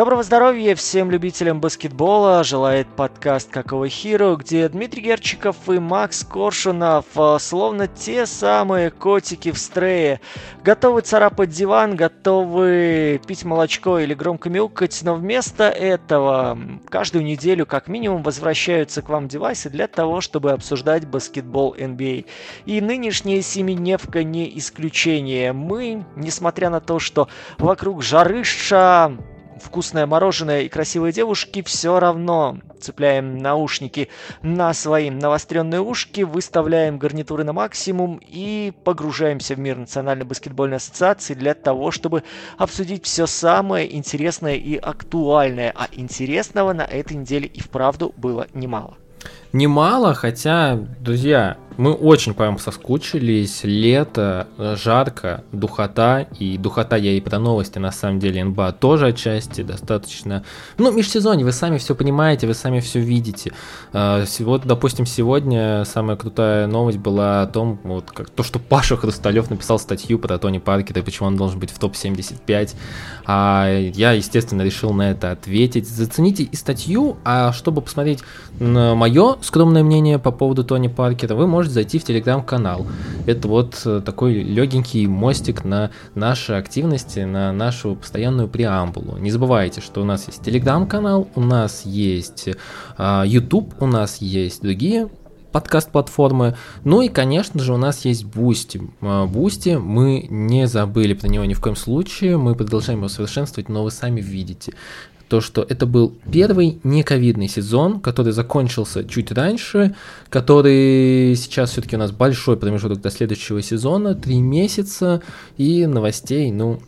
Доброго здоровья всем любителям баскетбола. Желает подкаст «Какого Хиро», где Дмитрий Герчиков и Макс Коршунов, а, словно те самые котики в стрее, готовы царапать диван, готовы пить молочко или громко мяукать, но вместо этого каждую неделю как минимум возвращаются к вам девайсы для того, чтобы обсуждать баскетбол NBA. И нынешняя семидневка не исключение. Мы, несмотря на то, что вокруг жарыша, вкусное мороженое и красивые девушки, все равно цепляем наушники на свои навостренные ушки, выставляем гарнитуры на максимум и погружаемся в мир Национальной баскетбольной ассоциации для того, чтобы обсудить все самое интересное и актуальное. А интересного на этой неделе и вправду было немало. Немало, хотя, друзья, мы очень по вам соскучились. Лето, жарко, духота. И духота я и про новости, на самом деле, НБА тоже отчасти достаточно. Ну, межсезонье, вы сами все понимаете, вы сами все видите. А, вот, допустим, сегодня самая крутая новость была о том, вот, как, то, что Паша Хрусталев написал статью про Тони Паркера и почему он должен быть в топ-75. А я, естественно, решил на это ответить. Зацените и статью, а чтобы посмотреть на мое скромное мнение по поводу Тони Паркера, вы можете зайти в телеграм-канал. Это вот э, такой легенький мостик на наши активности, на нашу постоянную преамбулу. Не забывайте, что у нас есть телеграм-канал, у нас есть э, YouTube, у нас есть другие подкаст-платформы. Ну и, конечно же, у нас есть Бусти. Бусти, мы не забыли про него ни в коем случае, мы продолжаем его совершенствовать, но вы сами видите то, что это был первый нековидный сезон, который закончился чуть раньше, который сейчас все-таки у нас большой промежуток до следующего сезона, три месяца, и новостей, ну,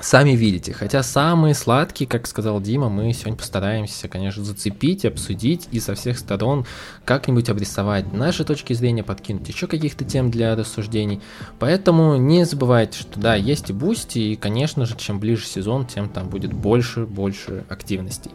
Сами видите, хотя самые сладкие, как сказал Дима, мы сегодня постараемся, конечно, зацепить, обсудить и со всех сторон как-нибудь обрисовать наши точки зрения, подкинуть еще каких-то тем для рассуждений. Поэтому не забывайте, что да, есть и бусти, и, конечно же, чем ближе сезон, тем там будет больше, больше активностей.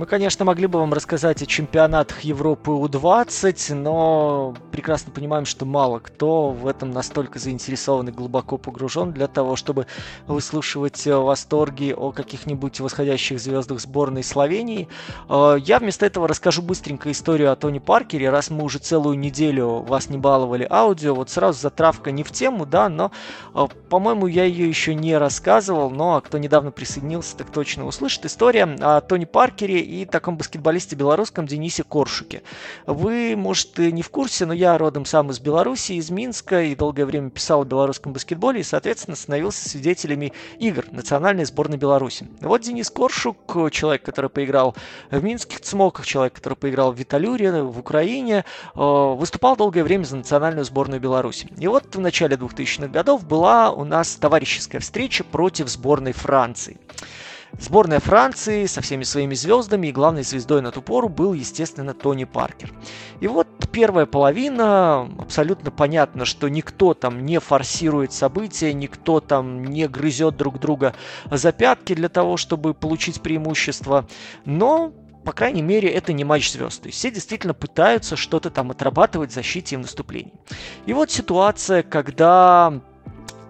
Мы, конечно, могли бы вам рассказать о чемпионатах Европы У-20, но прекрасно понимаем, что мало кто в этом настолько заинтересован и глубоко погружен для того, чтобы выслушивать э, восторги о каких-нибудь восходящих звездах сборной Словении. Э, я вместо этого расскажу быстренько историю о Тони Паркере, раз мы уже целую неделю вас не баловали аудио, вот сразу затравка не в тему, да, но, э, по-моему, я ее еще не рассказывал, но кто недавно присоединился, так точно услышит. История о Тони Паркере и таком баскетболисте белорусском Денисе Коршуке. Вы, может, и не в курсе, но я родом сам из Беларуси, из Минска, и долгое время писал о белорусском баскетболе, и, соответственно, становился свидетелями игр национальной сборной Беларуси. Вот Денис Коршук, человек, который поиграл в Минских Цмоках, человек, который поиграл в Виталюре, в Украине, э, выступал долгое время за национальную сборную Беларуси. И вот в начале 2000-х годов была у нас товарищеская встреча против сборной Франции. Сборная Франции со всеми своими звездами и главной звездой на ту пору был, естественно, Тони Паркер. И вот первая половина, абсолютно понятно, что никто там не форсирует события, никто там не грызет друг друга за пятки для того, чтобы получить преимущество, но по крайней мере, это не матч звезд. То есть все действительно пытаются что-то там отрабатывать в защите и в наступлении. И вот ситуация, когда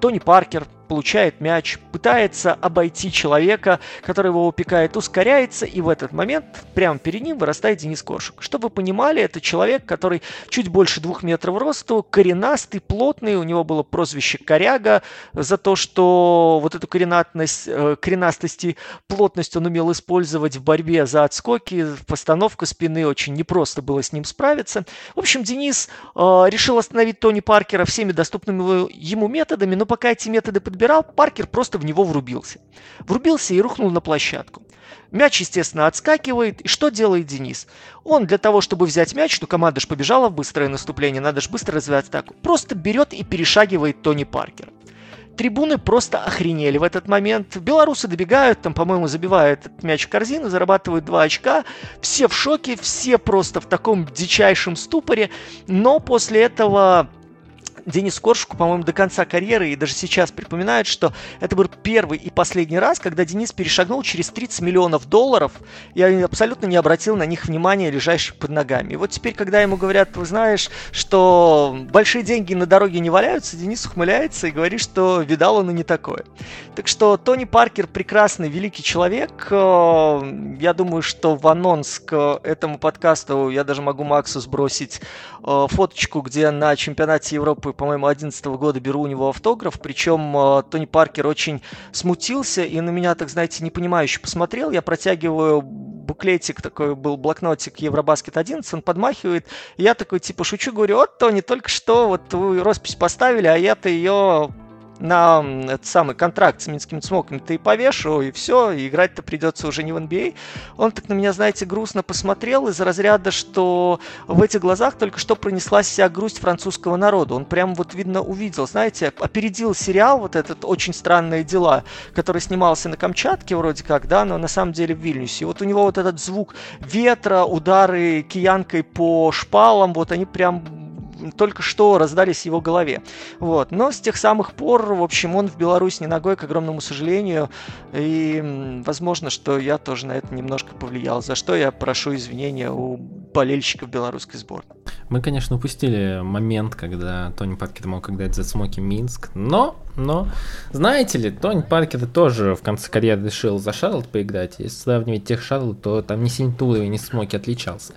Тони Паркер получает мяч, пытается обойти человека, который его упекает, ускоряется, и в этот момент прямо перед ним вырастает Денис Коршук. Чтобы вы понимали, это человек, который чуть больше двух метров росту, коренастый, плотный, у него было прозвище Коряга за то, что вот эту коренатность, э, коренастость и плотность он умел использовать в борьбе за отскоки, постановка спины, очень непросто было с ним справиться. В общем, Денис э, решил остановить Тони Паркера всеми доступными ему методами, но пока эти методы подбирались, подбирал, Паркер просто в него врубился. Врубился и рухнул на площадку. Мяч, естественно, отскакивает. И что делает Денис? Он для того, чтобы взять мяч, ну команда же побежала в быстрое наступление, надо же быстро развивать атаку, просто берет и перешагивает Тони Паркера. Трибуны просто охренели в этот момент. Белорусы добегают, там, по-моему, забивают этот мяч в корзину, зарабатывают 2 очка. Все в шоке, все просто в таком дичайшем ступоре. Но после этого Денис Коршку, по-моему, до конца карьеры и даже сейчас припоминает, что это был первый и последний раз, когда Денис перешагнул через 30 миллионов долларов и абсолютно не обратил на них внимания, лежащих под ногами. И вот теперь, когда ему говорят, вы знаешь, что большие деньги на дороге не валяются, Денис ухмыляется и говорит, что видал он и не такое. Так что Тони Паркер прекрасный, великий человек. Э, я думаю, что в анонс к этому подкасту я даже могу Максу сбросить э, фоточку, где на чемпионате Европы, по-моему, 2011 года беру у него автограф. Причем э, Тони Паркер очень смутился и на меня, так знаете, непонимающе посмотрел. Я протягиваю буклетик, такой был блокнотик Евробаскет 11, он подмахивает. И я такой типа шучу, говорю, вот, Тони, только что вот вы роспись поставили, а я-то ее на этот самый контракт с Минским Цмоком ты и повешу, и все, и играть-то придется уже не в NBA. А. Он так на меня, знаете, грустно посмотрел из разряда, что в этих глазах только что пронеслась вся грусть французского народа. Он прям вот, видно, увидел, знаете, опередил сериал вот этот «Очень странные дела», который снимался на Камчатке вроде как, да, но на самом деле в Вильнюсе. И вот у него вот этот звук ветра, удары киянкой по шпалам, вот они прям только что раздались его голове. Вот. Но с тех самых пор, в общем, он в Беларусь не ногой, к огромному сожалению. И возможно, что я тоже на это немножко повлиял, за что я прошу извинения у болельщиков белорусской сборной. Мы, конечно, упустили момент, когда Тони Паркер мог играть за Смоки Минск, но, но, знаете ли, Тони Паркер тоже в конце карьеры решил за Шарлот поиграть. Если сравнивать тех Шарлот, то там ни сильно уровень, ни Смоки отличался.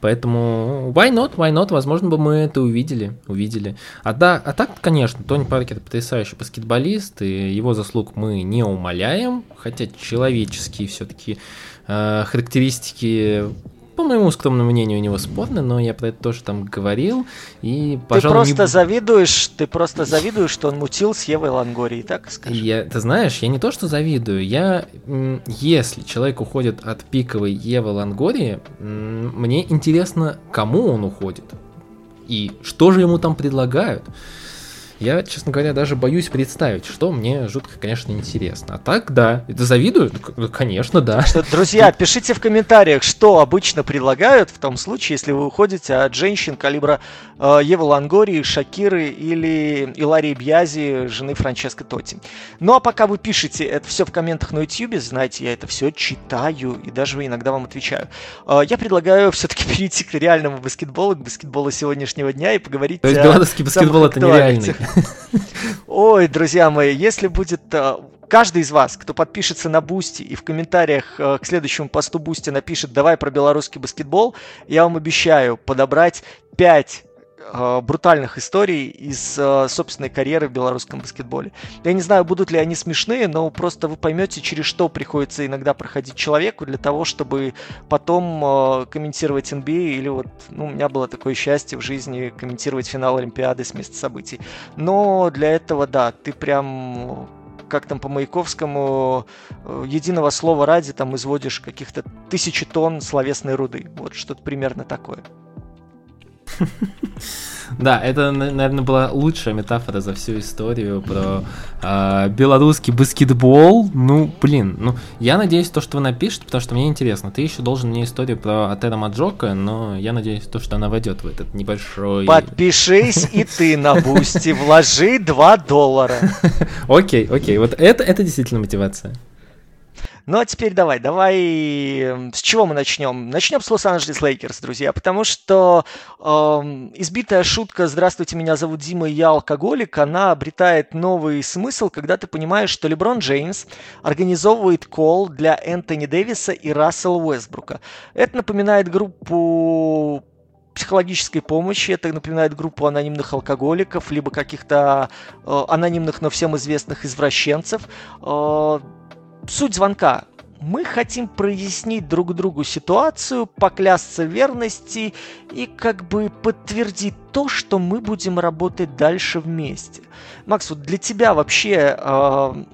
Поэтому why not, why not, возможно бы мы это увидели, увидели. А, да, а так, конечно, Тони Паркер потрясающий баскетболист, и его заслуг мы не умоляем, хотя человеческие все-таки э, характеристики по моему скромному мнению, у него спорно, но я про это тоже там говорил. И, пожалуй, ты просто не... завидуешь, ты просто завидуешь, что он мутил с Евой Лангорией, так скажи. Я, ты знаешь, я не то, что завидую, я, если человек уходит от пиковой Евы Лангории, мне интересно, кому он уходит и что же ему там предлагают. Я, честно говоря, даже боюсь представить, что мне жутко, конечно, интересно. А так, да. Это завидую? Ну, конечно, да. Что, друзья, пишите в комментариях, что обычно предлагают в том случае, если вы уходите от женщин калибра э, Евы Лангории, Шакиры или Иларии Бьязи, жены Франческо Тоти. Ну а пока вы пишете это все в комментах на YouTube, знаете, я это все читаю и даже иногда вам отвечаю. Э, я предлагаю все-таки перейти к реальному баскетболу, к баскетболу сегодняшнего дня и поговорить То есть белорусский баскетбол это нереальный. Ой, друзья мои, если будет э, каждый из вас, кто подпишется на Бусти и в комментариях э, к следующему посту Бусти напишет «давай про белорусский баскетбол», я вам обещаю подобрать 5 э, брутальных историй из э, собственной карьеры в белорусском баскетболе. Я не знаю, будут ли они смешные, но просто вы поймете, через что приходится иногда проходить человеку для того, чтобы потом э, комментировать NBA а или вот, ну, у меня было такое счастье в жизни комментировать финал Олимпиады с места событий. Но для этого, да, ты прям как там по Маяковскому, э, единого слова ради там изводишь каких-то тысячи тонн словесной руды. Вот что-то примерно такое. Да, это, наверное, была лучшая метафора за всю историю про э, белорусский баскетбол. Ну, блин, ну, я надеюсь, то, что вы напишете, потому что мне интересно. Ты еще должен мне историю про Атера Маджока, но я надеюсь, то, что она войдет в этот небольшой... Подпишись и ты на Бусти, вложи 2 доллара. Окей, окей, вот это, это действительно мотивация. Ну а теперь давай, давай, эм, с чего мы начнем? Начнем с Лос-Анджелес Лейкерс, друзья, потому что э, избитая шутка «Здравствуйте, меня зовут Дима, я алкоголик», она обретает новый смысл, когда ты понимаешь, что Леброн Джеймс организовывает кол для Энтони Дэвиса и Рассела Уэсбрука. Это напоминает группу психологической помощи. Это напоминает группу анонимных алкоголиков, либо каких-то э, анонимных, но всем известных извращенцев. Э, суть звонка. Мы хотим прояснить друг другу ситуацию, поклясться верности и как бы подтвердить то, что мы будем работать дальше вместе. Макс, вот для тебя вообще э,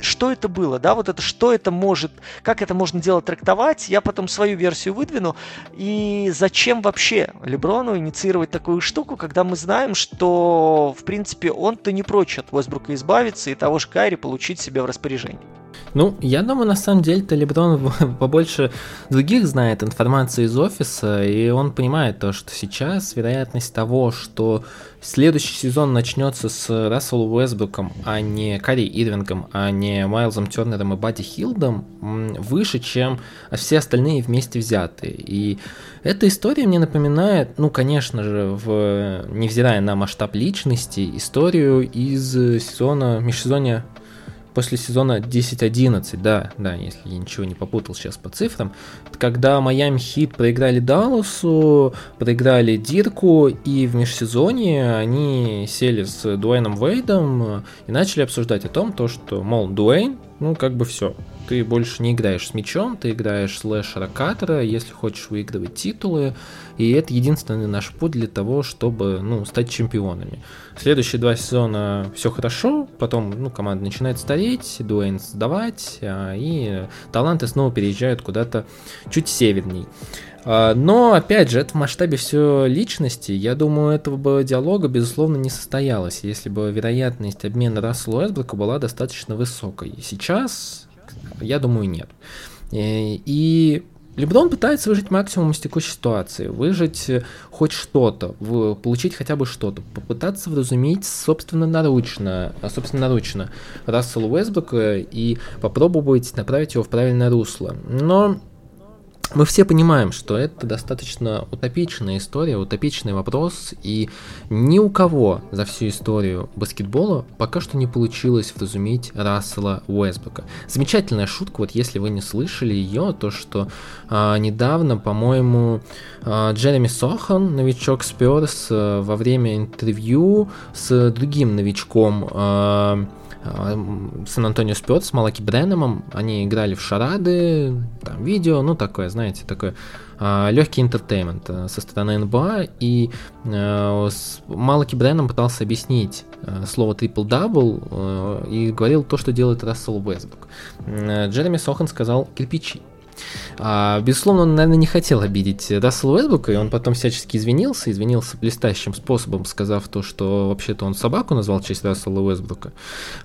что это было, да, вот это, что это может, как это можно делать, трактовать, я потом свою версию выдвину, и зачем вообще Леброну инициировать такую штуку, когда мы знаем, что, в принципе, он-то не прочь от Уэсбрука избавиться и того же Кайри получить себе в распоряжение. Ну, я думаю, на самом деле-то Леброн побольше других знает информации из офиса, и он понимает то, что сейчас вероятность того, что следующий сезон начнется с Расселом Уэсбруком, а не Карри Ирвингом, а не Майлзом Тернером и Бадди Хилдом, выше, чем все остальные вместе взятые. И эта история мне напоминает, ну, конечно же, в, невзирая на масштаб личности, историю из сезона, межсезонья после сезона 10-11, да, да, если я ничего не попутал сейчас по цифрам, когда Майами Хит проиграли Далласу, проиграли Дирку, и в межсезонье они сели с Дуэйном Вейдом и начали обсуждать о том, то, что, мол, Дуэйн, ну, как бы все, ты больше не играешь с мячом, ты играешь слэшера катера, если хочешь выигрывать титулы, и это единственный наш путь для того, чтобы ну, стать чемпионами. Следующие два сезона все хорошо, потом ну, команда начинает стареть, Дуэйн сдавать, а, и таланты снова переезжают куда-то чуть северней. А, но, опять же, это в масштабе все личности. Я думаю, этого бы диалога, безусловно, не состоялось, если бы вероятность обмена Рассела Уэсброка была достаточно высокой. Сейчас я думаю, нет. Э, и Леброн пытается выжить максимум из текущей ситуации, выжить э, хоть что-то, получить хотя бы что-то, попытаться вразумить собственно наручно, а, собственно наручно Рассела Уэсбрука и попробовать направить его в правильное русло. Но мы все понимаем, что это достаточно утопичная история, утопичный вопрос, и ни у кого за всю историю баскетбола пока что не получилось вразумить Рассела Уэсбрука. Замечательная шутка, вот если вы не слышали ее, то что а, недавно, по-моему, а, Джереми Сохан, новичок Спёрс, а, во время интервью с другим новичком а, Сан-Антонио Спёрс с Малаки Бреннемом. Они играли в шарады, там видео, ну такое, знаете, такое а, легкий entertainment э, со стороны НБА, и э, Малаки Бреннем пытался объяснить э, слово triple-double и говорил то, что делает Рассел Уэстбрук. Джереми Сохан сказал кирпичи. А, безусловно, он, наверное, не хотел обидеть Рассела Уэсбука, и он потом всячески извинился, извинился блестящим способом, сказав то, что вообще-то он собаку назвал в честь Рассела Уэсбрука.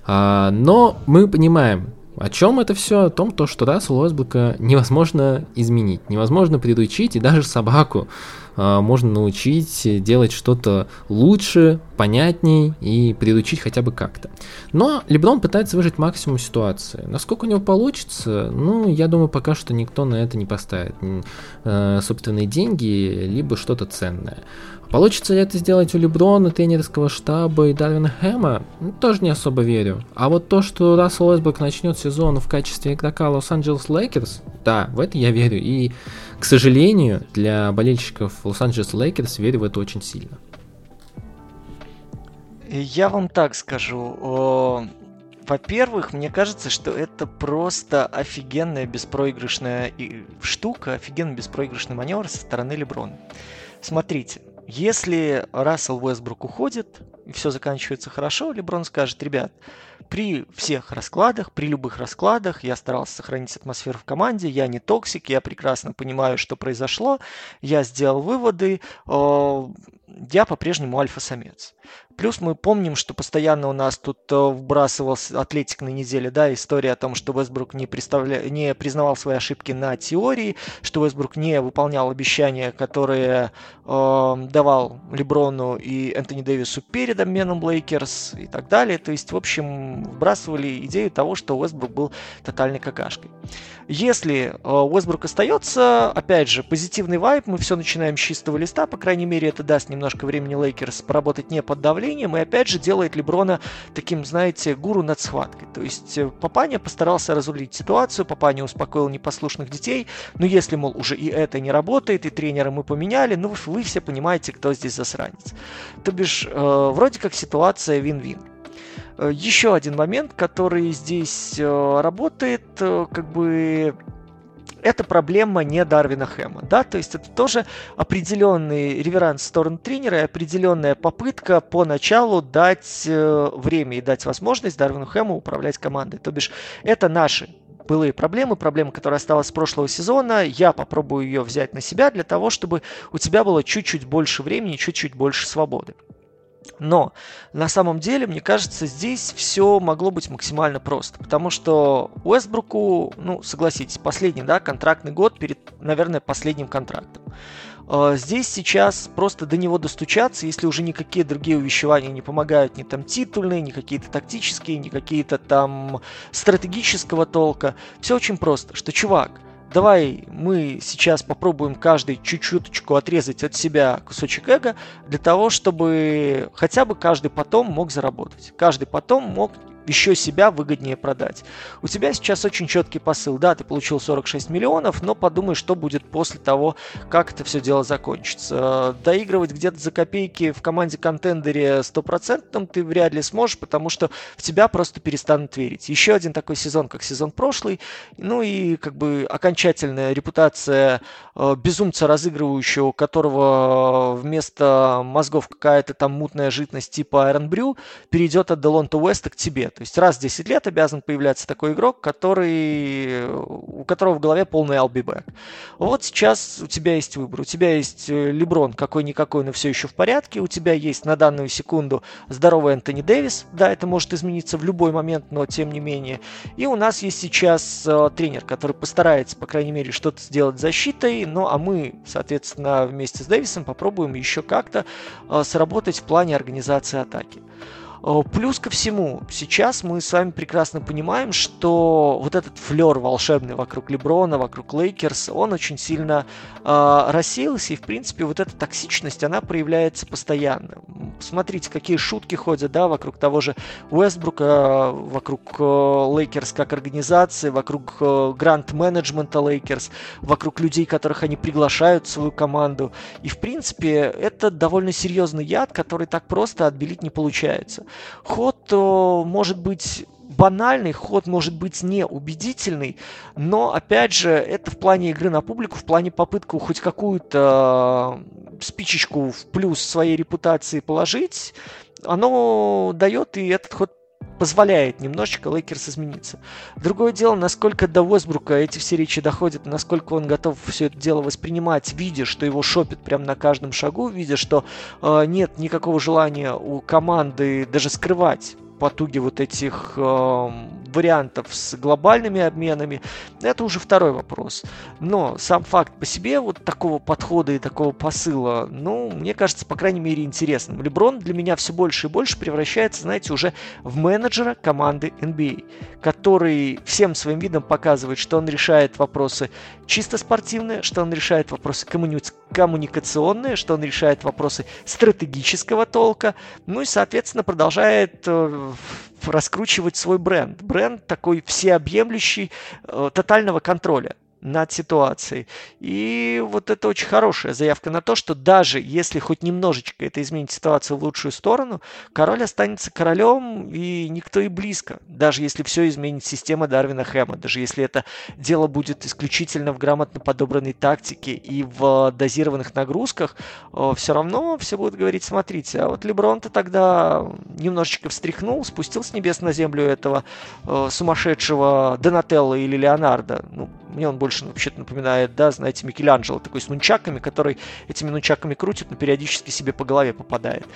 А, но мы понимаем, о чем это все? О том, то, что Рассела Уэсбрука невозможно изменить, невозможно приручить, и даже собаку а, можно научить делать что-то лучше, понятней и приручить хотя бы как-то. Но Леброн пытается выжать максимум ситуации. Насколько у него получится, ну, я думаю, пока что никто на это не поставит э, собственные деньги, либо что-то ценное. Получится ли это сделать у Леброна, тренерского штаба и Дарвина Хэма? Ну, тоже не особо верю. А вот то, что Рассел Уэстбрук начнет сезон в качестве игрока Лос-Анджелес Лейкерс, да, в это я верю. И, к сожалению, для болельщиков Лос-Анджелес Лейкерс верю в это очень сильно. Я вам так скажу. Во-первых, мне кажется, что это просто офигенная беспроигрышная штука, офигенно беспроигрышный маневр со стороны Леброна. Смотрите, если Рассел Уэстбрук уходит, все заканчивается хорошо, Леброн скажет, ребят, при всех раскладах, при любых раскладах я старался сохранить атмосферу в команде, я не токсик, я прекрасно понимаю, что произошло, я сделал выводы, э, я по-прежнему альфа-самец. Плюс мы помним, что постоянно у нас тут э, вбрасывался Атлетик на неделе, да, история о том, что Вестбрук не, представля... не признавал свои ошибки на теории, что Вестбрук не выполнял обещания, которые э, давал Леброну и Энтони Дэвису перед обменом Лейкерс и так далее. То есть, в общем, вбрасывали идею того, что Вестбрук был тотальной какашкой. Если э, Уэстбрук остается, опять же, позитивный вайб, мы все начинаем с чистого листа, по крайней мере, это даст немножко времени Лейкерс поработать не под давлением, и опять же делает Леброна таким, знаете, гуру над схваткой. То есть э, Папаня постарался разрулить ситуацию, Папаня успокоил непослушных детей, но если, мол, уже и это не работает, и тренера мы поменяли, ну вы все понимаете, кто здесь засранец. То бишь, э, вроде как ситуация вин-вин. Э, Еще один момент, который здесь э, работает, э, как бы это проблема не Дарвина Хэма, да, то есть это тоже определенный реверанс в сторону тренера и определенная попытка поначалу дать время и дать возможность Дарвину Хэму управлять командой. То бишь это наши былые проблемы, проблемы, которые осталась с прошлого сезона, я попробую ее взять на себя для того, чтобы у тебя было чуть-чуть больше времени, чуть-чуть больше свободы. Но на самом деле, мне кажется, здесь все могло быть максимально просто. Потому что Уэстбруку, ну, согласитесь, последний, да, контрактный год перед, наверное, последним контрактом. А, здесь сейчас просто до него достучаться, если уже никакие другие увещевания не помогают, ни там титульные, ни какие-то тактические, ни какие-то там стратегического толка. Все очень просто, что чувак, давай мы сейчас попробуем каждый чуть-чуточку отрезать от себя кусочек эго для того, чтобы хотя бы каждый потом мог заработать. Каждый потом мог еще себя выгоднее продать. У тебя сейчас очень четкий посыл. Да, ты получил 46 миллионов, но подумай, что будет после того, как это все дело закончится. Доигрывать где-то за копейки в команде контендере стопроцентном ты вряд ли сможешь, потому что в тебя просто перестанут верить. Еще один такой сезон, как сезон прошлый. Ну и как бы окончательная репутация э, безумца разыгрывающего, которого вместо мозгов какая-то там мутная жидкость типа Iron Brew перейдет от Делонта Уэста к тебе. То есть раз в 10 лет обязан появляться такой игрок, который, у которого в голове полный албибэк. Вот сейчас у тебя есть выбор. У тебя есть э, Леброн, какой-никакой, но все еще в порядке. У тебя есть на данную секунду здоровый Энтони Дэвис. Да, это может измениться в любой момент, но тем не менее. И у нас есть сейчас э, тренер, который постарается, по крайней мере, что-то сделать защитой. Ну, а мы, соответственно, вместе с Дэвисом попробуем еще как-то э, сработать в плане организации атаки. Э, плюс ко всему, сейчас мы с вами прекрасно понимаем, что вот этот флер волшебный вокруг Леброна, вокруг Лейкерс, он очень сильно э, рассеялся, и, в принципе, вот эта токсичность, она проявляется постоянно. Смотрите, какие шутки ходят, да, вокруг того же Уэстбрука, вокруг э, Лейкерс как организации, вокруг э, гранд-менеджмента Лейкерс, вокруг людей, которых они приглашают в свою команду. И, в принципе, это довольно серьезный яд, который так просто отбелить не получается. Ход может быть банальный, ход может быть неубедительный, но, опять же, это в плане игры на публику, в плане попытку хоть какую-то спичечку в плюс своей репутации положить, оно дает, и этот ход позволяет немножечко Лейкерс измениться. Другое дело, насколько до Уэсбрука эти все речи доходят, насколько он готов все это дело воспринимать, видя, что его шопит прямо на каждом шагу, видя, что э, нет никакого желания у команды даже скрывать потуги вот этих э, вариантов с глобальными обменами, это уже второй вопрос. Но сам факт по себе вот такого подхода и такого посыла, ну, мне кажется, по крайней мере, интересным. Леброн для меня все больше и больше превращается, знаете, уже в менеджера команды NBA, а, который всем своим видом показывает, что он решает вопросы чисто спортивные, что он решает вопросы коммуни... коммуникационные, что он решает вопросы стратегического толка, ну и, соответственно, продолжает э, раскручивать свой бренд. Бренд такой всеобъемлющий, э, тотального контроля над ситуацией. И вот это очень хорошая заявка на то, что даже если хоть немножечко это изменит ситуацию в лучшую сторону, король останется королем и никто и близко. Даже если все изменит система Дарвина Хэма, даже если это дело будет исключительно в грамотно подобранной тактике и в дозированных нагрузках, все равно все будут говорить, смотрите, а вот Леброн-то тогда немножечко встряхнул, спустил с небес на землю этого э, сумасшедшего Донателло или Леонардо. Ну, мне он больше вообще-то напоминает, да, знаете, Микеланджело, такой с нунчаками, который этими нунчаками крутит, но периодически себе по голове попадает.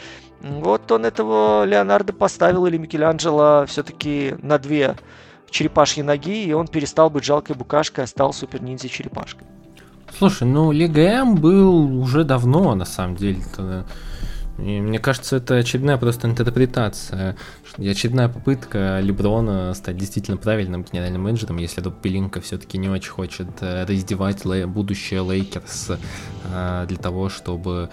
Вот он этого Леонардо поставил, или Микеланджело все-таки на две черепашьи ноги, и он перестал быть жалкой букашкой, а стал супер ниндзя черепашкой. Слушай, ну Лига М был уже давно, на самом деле. -то и мне кажется, это очередная просто интерпретация, очередная попытка Леброна стать действительно правильным генеральным менеджером, если Роб Пелинка все-таки не очень хочет э, раздевать будущее Лейкерс э, для того, чтобы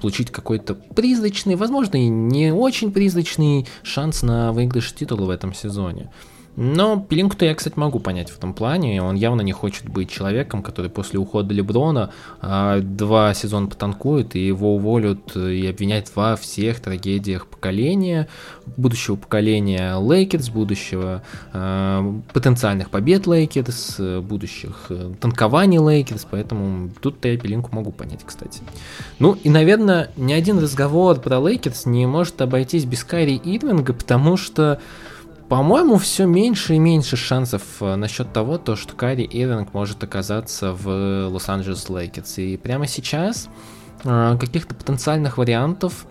получить какой-то призрачный, возможно, и не очень призрачный шанс на выигрыш титула в этом сезоне. Но Пелинку-то я, кстати, могу понять в том плане. Он явно не хочет быть человеком, который после ухода Леброна а, два сезона потанкует и его уволят и обвинять во всех трагедиях поколения, будущего поколения Лейкерс, будущего а, потенциальных побед Лейкерс, будущих э, танкований Лейкерс, поэтому тут-то я Пелинку могу понять, кстати. Ну и, наверное, ни один разговор про Лейкерс не может обойтись без Кайри Ирвинга, потому что по-моему, все меньше и меньше шансов э, насчет того, то, что Кайри Ирвинг может оказаться в Лос-Анджелес Лейкерс. И прямо сейчас э, каких-то потенциальных вариантов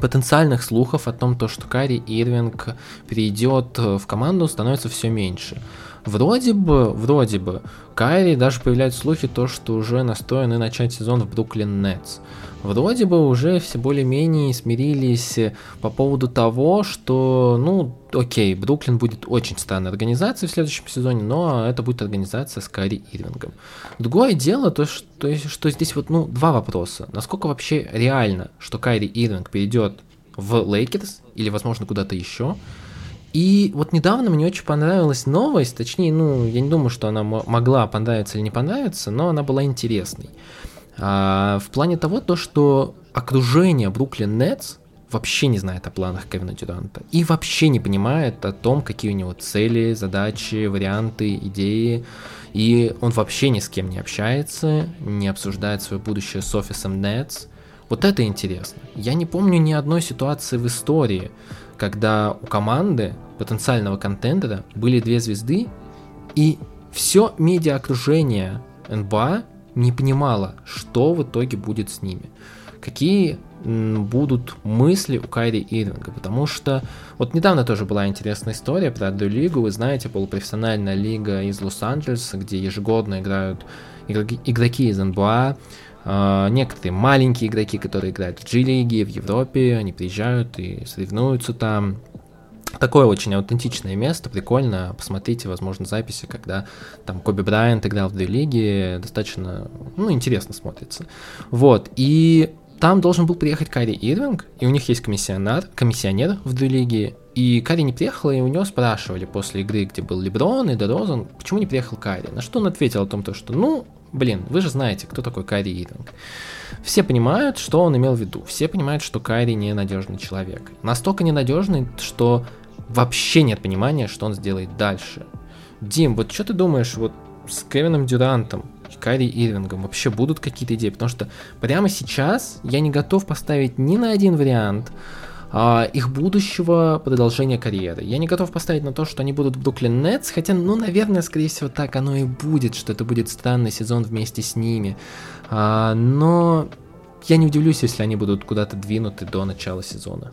потенциальных слухов о том, то, что Кари Ирвинг перейдет в команду, становится все меньше. Вроде бы, вроде бы, Кайри даже появляются слухи, то, что уже настроены начать сезон в Бруклин Нетс. Вроде бы уже все более-менее смирились по поводу того, что, ну, окей, Бруклин будет очень странной организацией в следующем сезоне, но это будет организация с Кари Ирвингом. Другое дело, то, что, что здесь вот, ну, два вопроса. Насколько вообще реально, что Кайри Ирвинг перейдет в Лейкерс или, возможно, куда-то еще? И вот недавно мне очень понравилась новость, точнее, ну, я не думаю, что она могла понравиться или не понравиться, но она была интересной. А, в плане того, то, что окружение Бруклин Нетс вообще не знает о планах Кевина Дюранта и вообще не понимает о том, какие у него цели, задачи, варианты, идеи. И он вообще ни с кем не общается, не обсуждает свое будущее с офисом Нетс. Вот это интересно. Я не помню ни одной ситуации в истории, когда у команды потенциального контендера были две звезды, и все медиа-окружение НБА не понимало, что в итоге будет с ними. Какие будут мысли у Кайри Ирвинга, потому что вот недавно тоже была интересная история про эту лигу, вы знаете, полупрофессиональная лига из Лос-Анджелеса, где ежегодно играют игроки, игроки из НБА, Uh, некоторые маленькие игроки, которые играют в G-лиге, в Европе, они приезжают и соревнуются там. Такое очень аутентичное место, прикольно. Посмотрите, возможно, записи, когда там Коби Брайант играл в D-лиге, достаточно, ну, интересно смотрится. Вот, и там должен был приехать Кари Ирвинг, и у них есть комиссионер, комиссионер в D-лиге, и Кари не приехал, и у него спрашивали после игры, где был Леброн и Дерозан, почему не приехал Кари. На что он ответил о том, что, ну, Блин, вы же знаете, кто такой Кайри Ирвинг. Все понимают, что он имел в виду. Все понимают, что Кайри ненадежный человек. Настолько ненадежный, что вообще нет понимания, что он сделает дальше. Дим, вот что ты думаешь вот с Кевином Дюрантом, Кайри Ирвингом вообще будут какие-то идеи? Потому что прямо сейчас я не готов поставить ни на один вариант, а, их будущего продолжения карьеры. Я не готов поставить на то, что они будут в Бруклин Нетс, хотя, ну, наверное, скорее всего, так оно и будет, что это будет странный сезон вместе с ними. А, но я не удивлюсь, если они будут куда-то двинуты до начала сезона.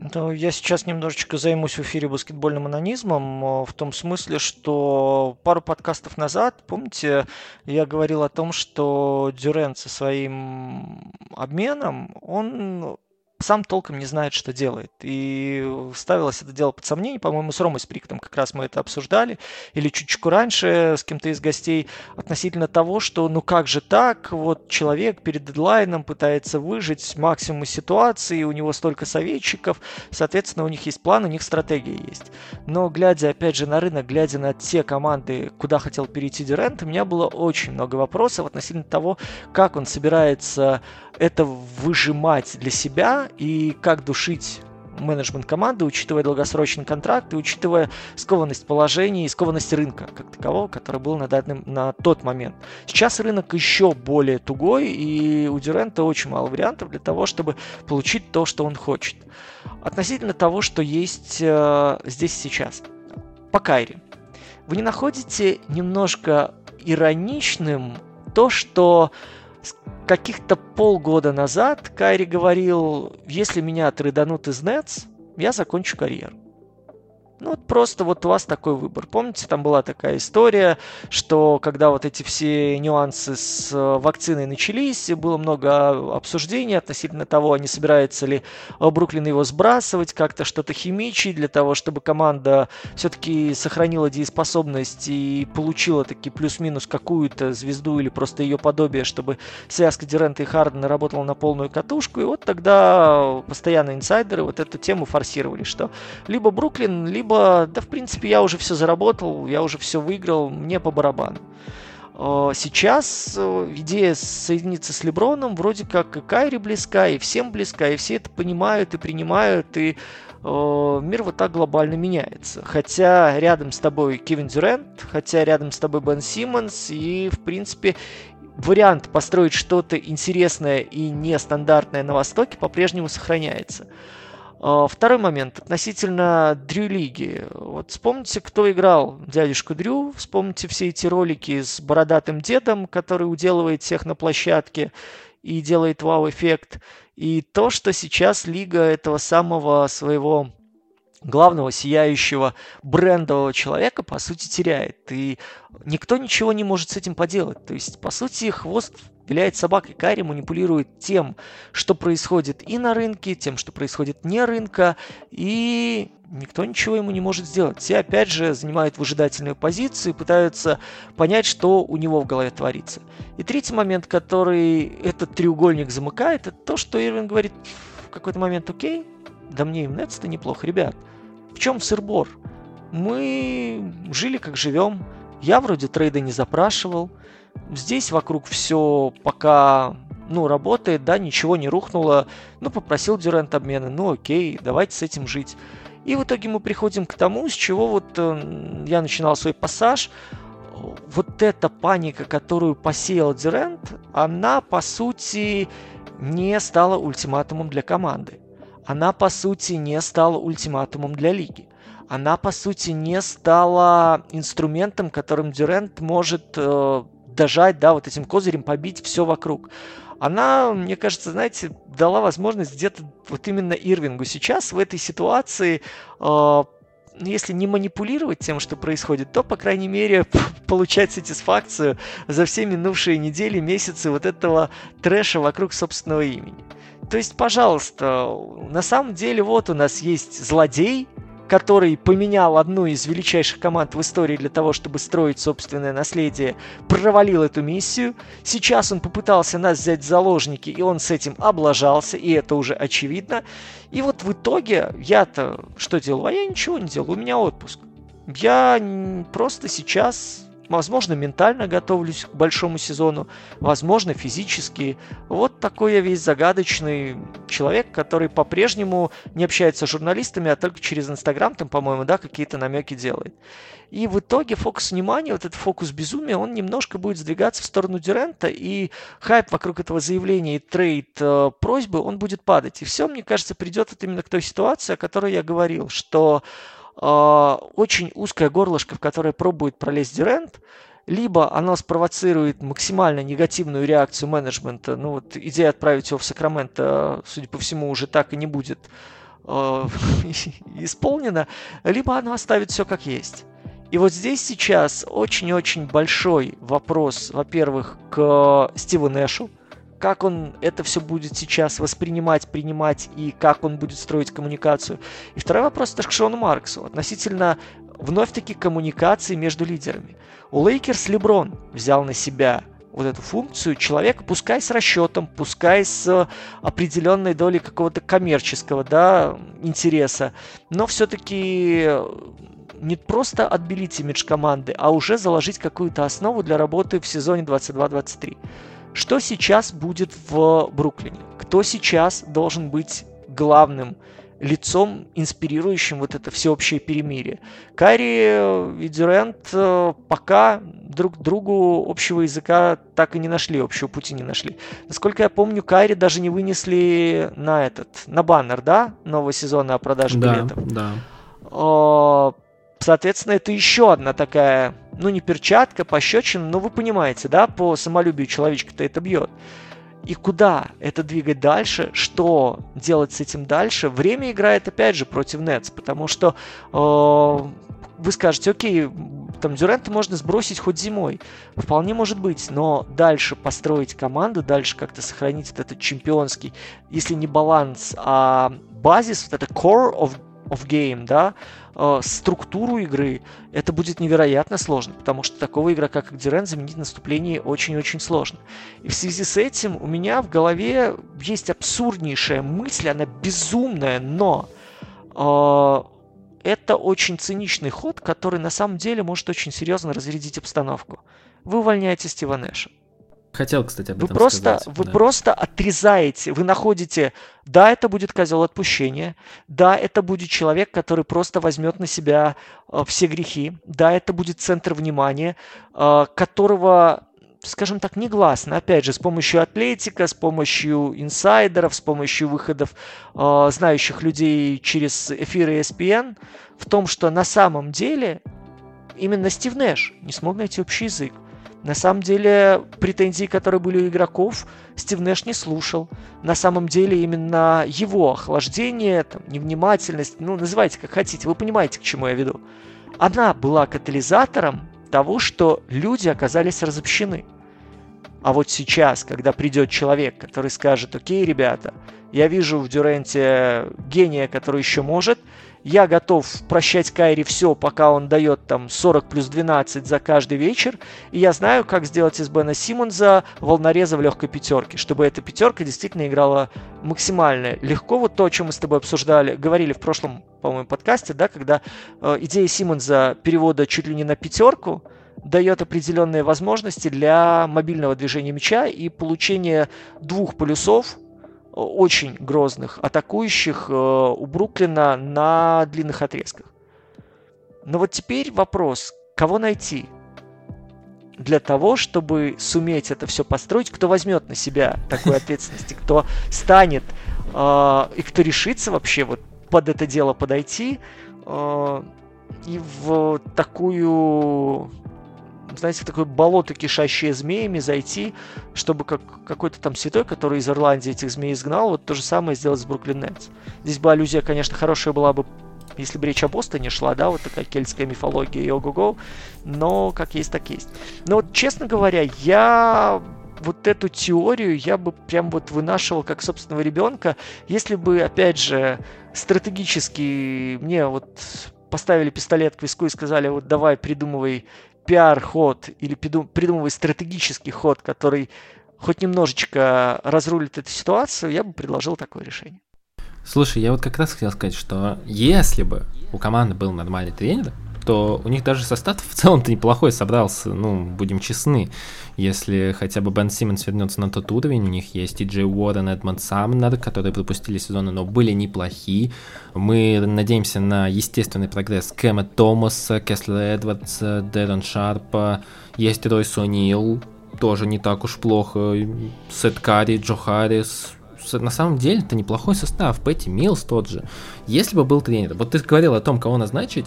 Ну, я сейчас немножечко займусь в эфире баскетбольным анонизмом, э, в том смысле, что пару подкастов назад, помните, я говорил о том, что Дюрен со своим обменом, он сам толком не знает, что делает. И ставилось это дело под сомнение. По-моему, с Ромой Сприктом как раз мы это обсуждали. Или чуть-чуть раньше с кем-то из гостей относительно того, что ну как же так, вот человек перед дедлайном пытается выжить максимум из ситуации, у него столько советчиков, соответственно, у них есть план, у них стратегия есть. Но глядя, опять же, на рынок, глядя на те команды, куда хотел перейти Дюрент, у меня было очень много вопросов относительно того, как он собирается это выжимать для себя и как душить менеджмент команды, учитывая долгосрочный контракт и учитывая скованность положения и скованность рынка как такового, который был на, данный, на тот момент. Сейчас рынок еще более тугой, и у Дюрента очень мало вариантов для того, чтобы получить то, что он хочет. Относительно того, что есть э, здесь сейчас. По Кайре. Вы не находите немножко ироничным то, что каких-то полгода назад Кайри говорил, если меня трейданут из Нетс, я закончу карьеру. Ну, вот просто вот у вас такой выбор. Помните, там была такая история, что когда вот эти все нюансы с э, вакциной начались, было много обсуждений относительно того, не собирается ли э, Бруклин его сбрасывать, как-то что-то химичить для того, чтобы команда все-таки сохранила дееспособность и получила таки плюс-минус какую-то звезду или просто ее подобие, чтобы связка Дюрента и Хардена работала на полную катушку. И вот тогда постоянно инсайдеры вот эту тему форсировали, что либо Бруклин, либо либо, да, в принципе, я уже все заработал, я уже все выиграл, мне по барабану. А, сейчас э, идея соединиться с Леброном вроде как и Кайри близка, и всем близка, и все это понимают и принимают, и э, мир вот так глобально меняется. Хотя рядом с тобой Кевин Дюрент, хотя рядом с тобой Бен Симмонс, и в принципе вариант построить что-то интересное и нестандартное на Востоке по-прежнему сохраняется. А, второй момент относительно Дрю Лиги. Вот вспомните, кто играл дядюшку Дрю, вспомните все эти ролики с бородатым дедом, который уделывает всех на площадке и делает вау-эффект. И то, что сейчас лига этого самого своего главного сияющего брендового человека, по сути, теряет. И никто ничего не может с этим поделать. То есть, по сути, хвост виляет собакой. Кари манипулирует тем, что происходит и на рынке, тем, что происходит не рынка, и никто ничего ему не может сделать. Все, опять же, занимают выжидательную позицию и пытаются понять, что у него в голове творится. И третий момент, который этот треугольник замыкает, это то, что Ирвин говорит в какой-то момент, окей, да мне Нетс-то неплохо, ребят. В чем сыр-бор? Мы жили как живем. Я вроде трейда не запрашивал. Здесь вокруг все пока ну, работает, да, ничего не рухнуло. Ну, попросил Дюрент обмены, ну окей, давайте с этим жить. И в итоге мы приходим к тому, с чего вот э, я начинал свой пассаж. Вот эта паника, которую посеял Дюрент, она, по сути, не стала ультиматумом для команды она по сути не стала ультиматумом для лиги. Она по сути не стала инструментом, которым Дюрент может э, дожать, да, вот этим козырем побить все вокруг. Она, мне кажется, знаете, дала возможность где-то вот именно Ирвингу сейчас в этой ситуации э, если не манипулировать тем, что происходит, то, по крайней мере, получать сатисфакцию за все минувшие недели, месяцы вот этого трэша вокруг собственного имени. То есть, пожалуйста, на самом деле вот у нас есть злодей, который поменял одну из величайших команд в истории для того, чтобы строить собственное наследие, провалил эту миссию. Сейчас он попытался нас взять в заложники, и он с этим облажался, и это уже очевидно. И вот в итоге я-то что делаю? А я ничего не делаю, у меня отпуск. Я просто сейчас Возможно, ментально готовлюсь к большому сезону, возможно, физически. Вот такой я весь загадочный человек, который по-прежнему не общается с журналистами, а только через Инстаграм там, по-моему, да, какие-то намеки делает. И в итоге фокус внимания, вот этот фокус безумия, он немножко будет сдвигаться в сторону Дюрента, и хайп вокруг этого заявления и трейд э, просьбы, он будет падать. И все, мне кажется, придет вот именно к той ситуации, о которой я говорил, что очень узкое горлышко, в которое пробует пролезть Дюрент, либо оно спровоцирует максимально негативную реакцию менеджмента. Ну вот идея отправить его в Сакраменто, судя по всему, уже так и не будет э, исполнена, либо оно оставит все как есть. И вот здесь сейчас очень-очень большой вопрос, во-первых, к Стиву Нэшу, как он это все будет сейчас воспринимать, принимать и как он будет строить коммуникацию. И второй вопрос это к Шону Марксу относительно вновь-таки коммуникации между лидерами. У Лейкерс Леброн взял на себя вот эту функцию человека, пускай с расчетом, пускай с определенной долей какого-то коммерческого да, интереса, но все-таки не просто отбелить имидж команды, а уже заложить какую-то основу для работы в сезоне 22-23. Что сейчас будет в Бруклине? Кто сейчас должен быть главным лицом, инспирирующим вот это всеобщее перемирие. Карри и Дюрент э, пока друг другу общего языка так и не нашли, общего пути не нашли. Насколько я помню, Карри даже не вынесли на этот, на баннер, да, нового сезона о продаже да, билетов. Да. Соответственно, это еще одна такая ну не перчатка, пощечина, но вы понимаете, да, по самолюбию человечка-то это бьет. И куда это двигать дальше, что делать с этим дальше, время играет опять же против Нетс, потому что э, вы скажете, окей, там Дюрента можно сбросить хоть зимой, вполне может быть, но дальше построить команду, дальше как-то сохранить вот этот чемпионский, если не баланс, а базис, вот это core of, of game, да, э, структуру игры, это будет невероятно сложно, потому что такого игрока, как Дюрен, заменить наступление очень-очень сложно. И в связи с этим у меня в голове есть абсурднейшая мысль, она безумная, но э, это очень циничный ход, который на самом деле может очень серьезно разрядить обстановку. Вы увольняете Стива Нэша. Хотел, кстати, об вы этом просто, сказать. Вы да. просто отрезаете, вы находите, да, это будет козел отпущения, да, это будет человек, который просто возьмет на себя э, все грехи, да, это будет центр внимания, э, которого скажем так, негласно, опять же, с помощью атлетика, с помощью инсайдеров, с помощью выходов э, знающих людей через эфиры ESPN, в том, что на самом деле именно Стив Нэш не смог найти общий язык. На самом деле, претензии, которые были у игроков, Стив Нэш не слушал. На самом деле, именно его охлаждение, там, невнимательность, ну, называйте как хотите, вы понимаете, к чему я веду. Она была катализатором того, что люди оказались разобщены. А вот сейчас, когда придет человек, который скажет, окей, ребята, я вижу в Дюренте гения, который еще может, я готов прощать Кайри все, пока он дает там 40 плюс 12 за каждый вечер, и я знаю, как сделать из Бена Симмонса волнореза в легкой пятерке, чтобы эта пятерка действительно играла максимально легко. Вот то, о чем мы с тобой обсуждали, говорили в прошлом, по-моему, подкасте, да, когда э, идея Симмонса перевода чуть ли не на пятерку, дает определенные возможности для мобильного движения мяча и получения двух полюсов очень грозных атакующих э, у Бруклина на длинных отрезках. Но вот теперь вопрос, кого найти для того, чтобы суметь это все построить, кто возьмет на себя такую ответственность, кто станет э, и кто решится вообще вот под это дело подойти э, и в такую знаете, такое болото, кишащее змеями, зайти, чтобы как какой-то там святой, который из Ирландии этих змей изгнал, вот то же самое сделать с Бруклин Нетс. Здесь бы аллюзия, конечно, хорошая была бы, если бы речь о Бостоне шла, да, вот такая кельтская мифология и ого-го, но как есть, так есть. Но вот, честно говоря, я вот эту теорию я бы прям вот вынашивал как собственного ребенка, если бы, опять же, стратегически мне вот поставили пистолет к виску и сказали, вот давай придумывай пиар-ход или придумывать стратегический ход, который хоть немножечко разрулит эту ситуацию, я бы предложил такое решение. Слушай, я вот как раз хотел сказать, что если бы у команды был нормальный тренер, то у них даже состав в целом-то неплохой собрался, ну, будем честны. Если хотя бы Бен Симмонс вернется на тот уровень, у них есть и Джей Уоррен, Эдмонд Самнер, которые пропустили сезоны, но были неплохие. Мы надеемся на естественный прогресс Кэма Томаса, Кеслера Эдвардса, Дэрон Шарпа, есть Ройс О'Нил, тоже не так уж плохо, Сет Карри, Джо Харрис, на самом деле это неплохой состав. Пэтти Милс тот же. Если бы был тренер, вот ты говорил о том, кого назначить,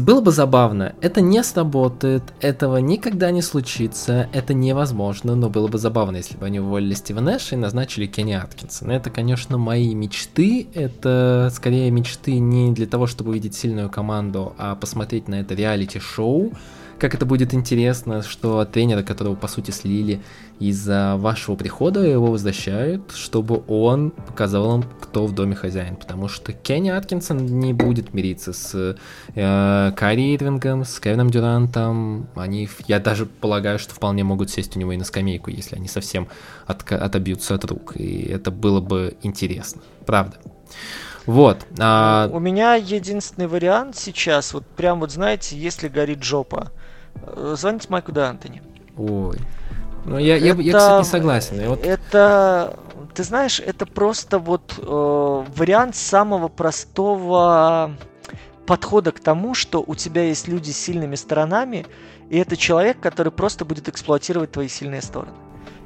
было бы забавно, это не сработает, этого никогда не случится, это невозможно, но было бы забавно, если бы они уволили Стива Нэша и назначили Кенни Аткинсона. Это, конечно, мои мечты, это скорее мечты не для того, чтобы увидеть сильную команду, а посмотреть на это реалити-шоу, как это будет интересно, что тренера, которого по сути слили из-за вашего прихода, его возвращают, чтобы он показал вам, кто в доме хозяин. Потому что Кенни Аткинсон не будет мириться с э, Карри Ирвингом, с Кевином Дюрантом. Они, я даже полагаю, что вполне могут сесть у него и на скамейку, если они совсем от, отобьются от рук. И это было бы интересно. Правда. Вот. А... У меня единственный вариант сейчас, вот прям вот знаете, если горит жопа, Э, звоните Майку Де Антони. Ой. Ну, я, это, я, я, кстати, не согласен. Я вот... Это, ты знаешь, это просто вот э, вариант самого простого подхода к тому, что у тебя есть люди с сильными сторонами, и это человек, который просто будет эксплуатировать твои сильные стороны.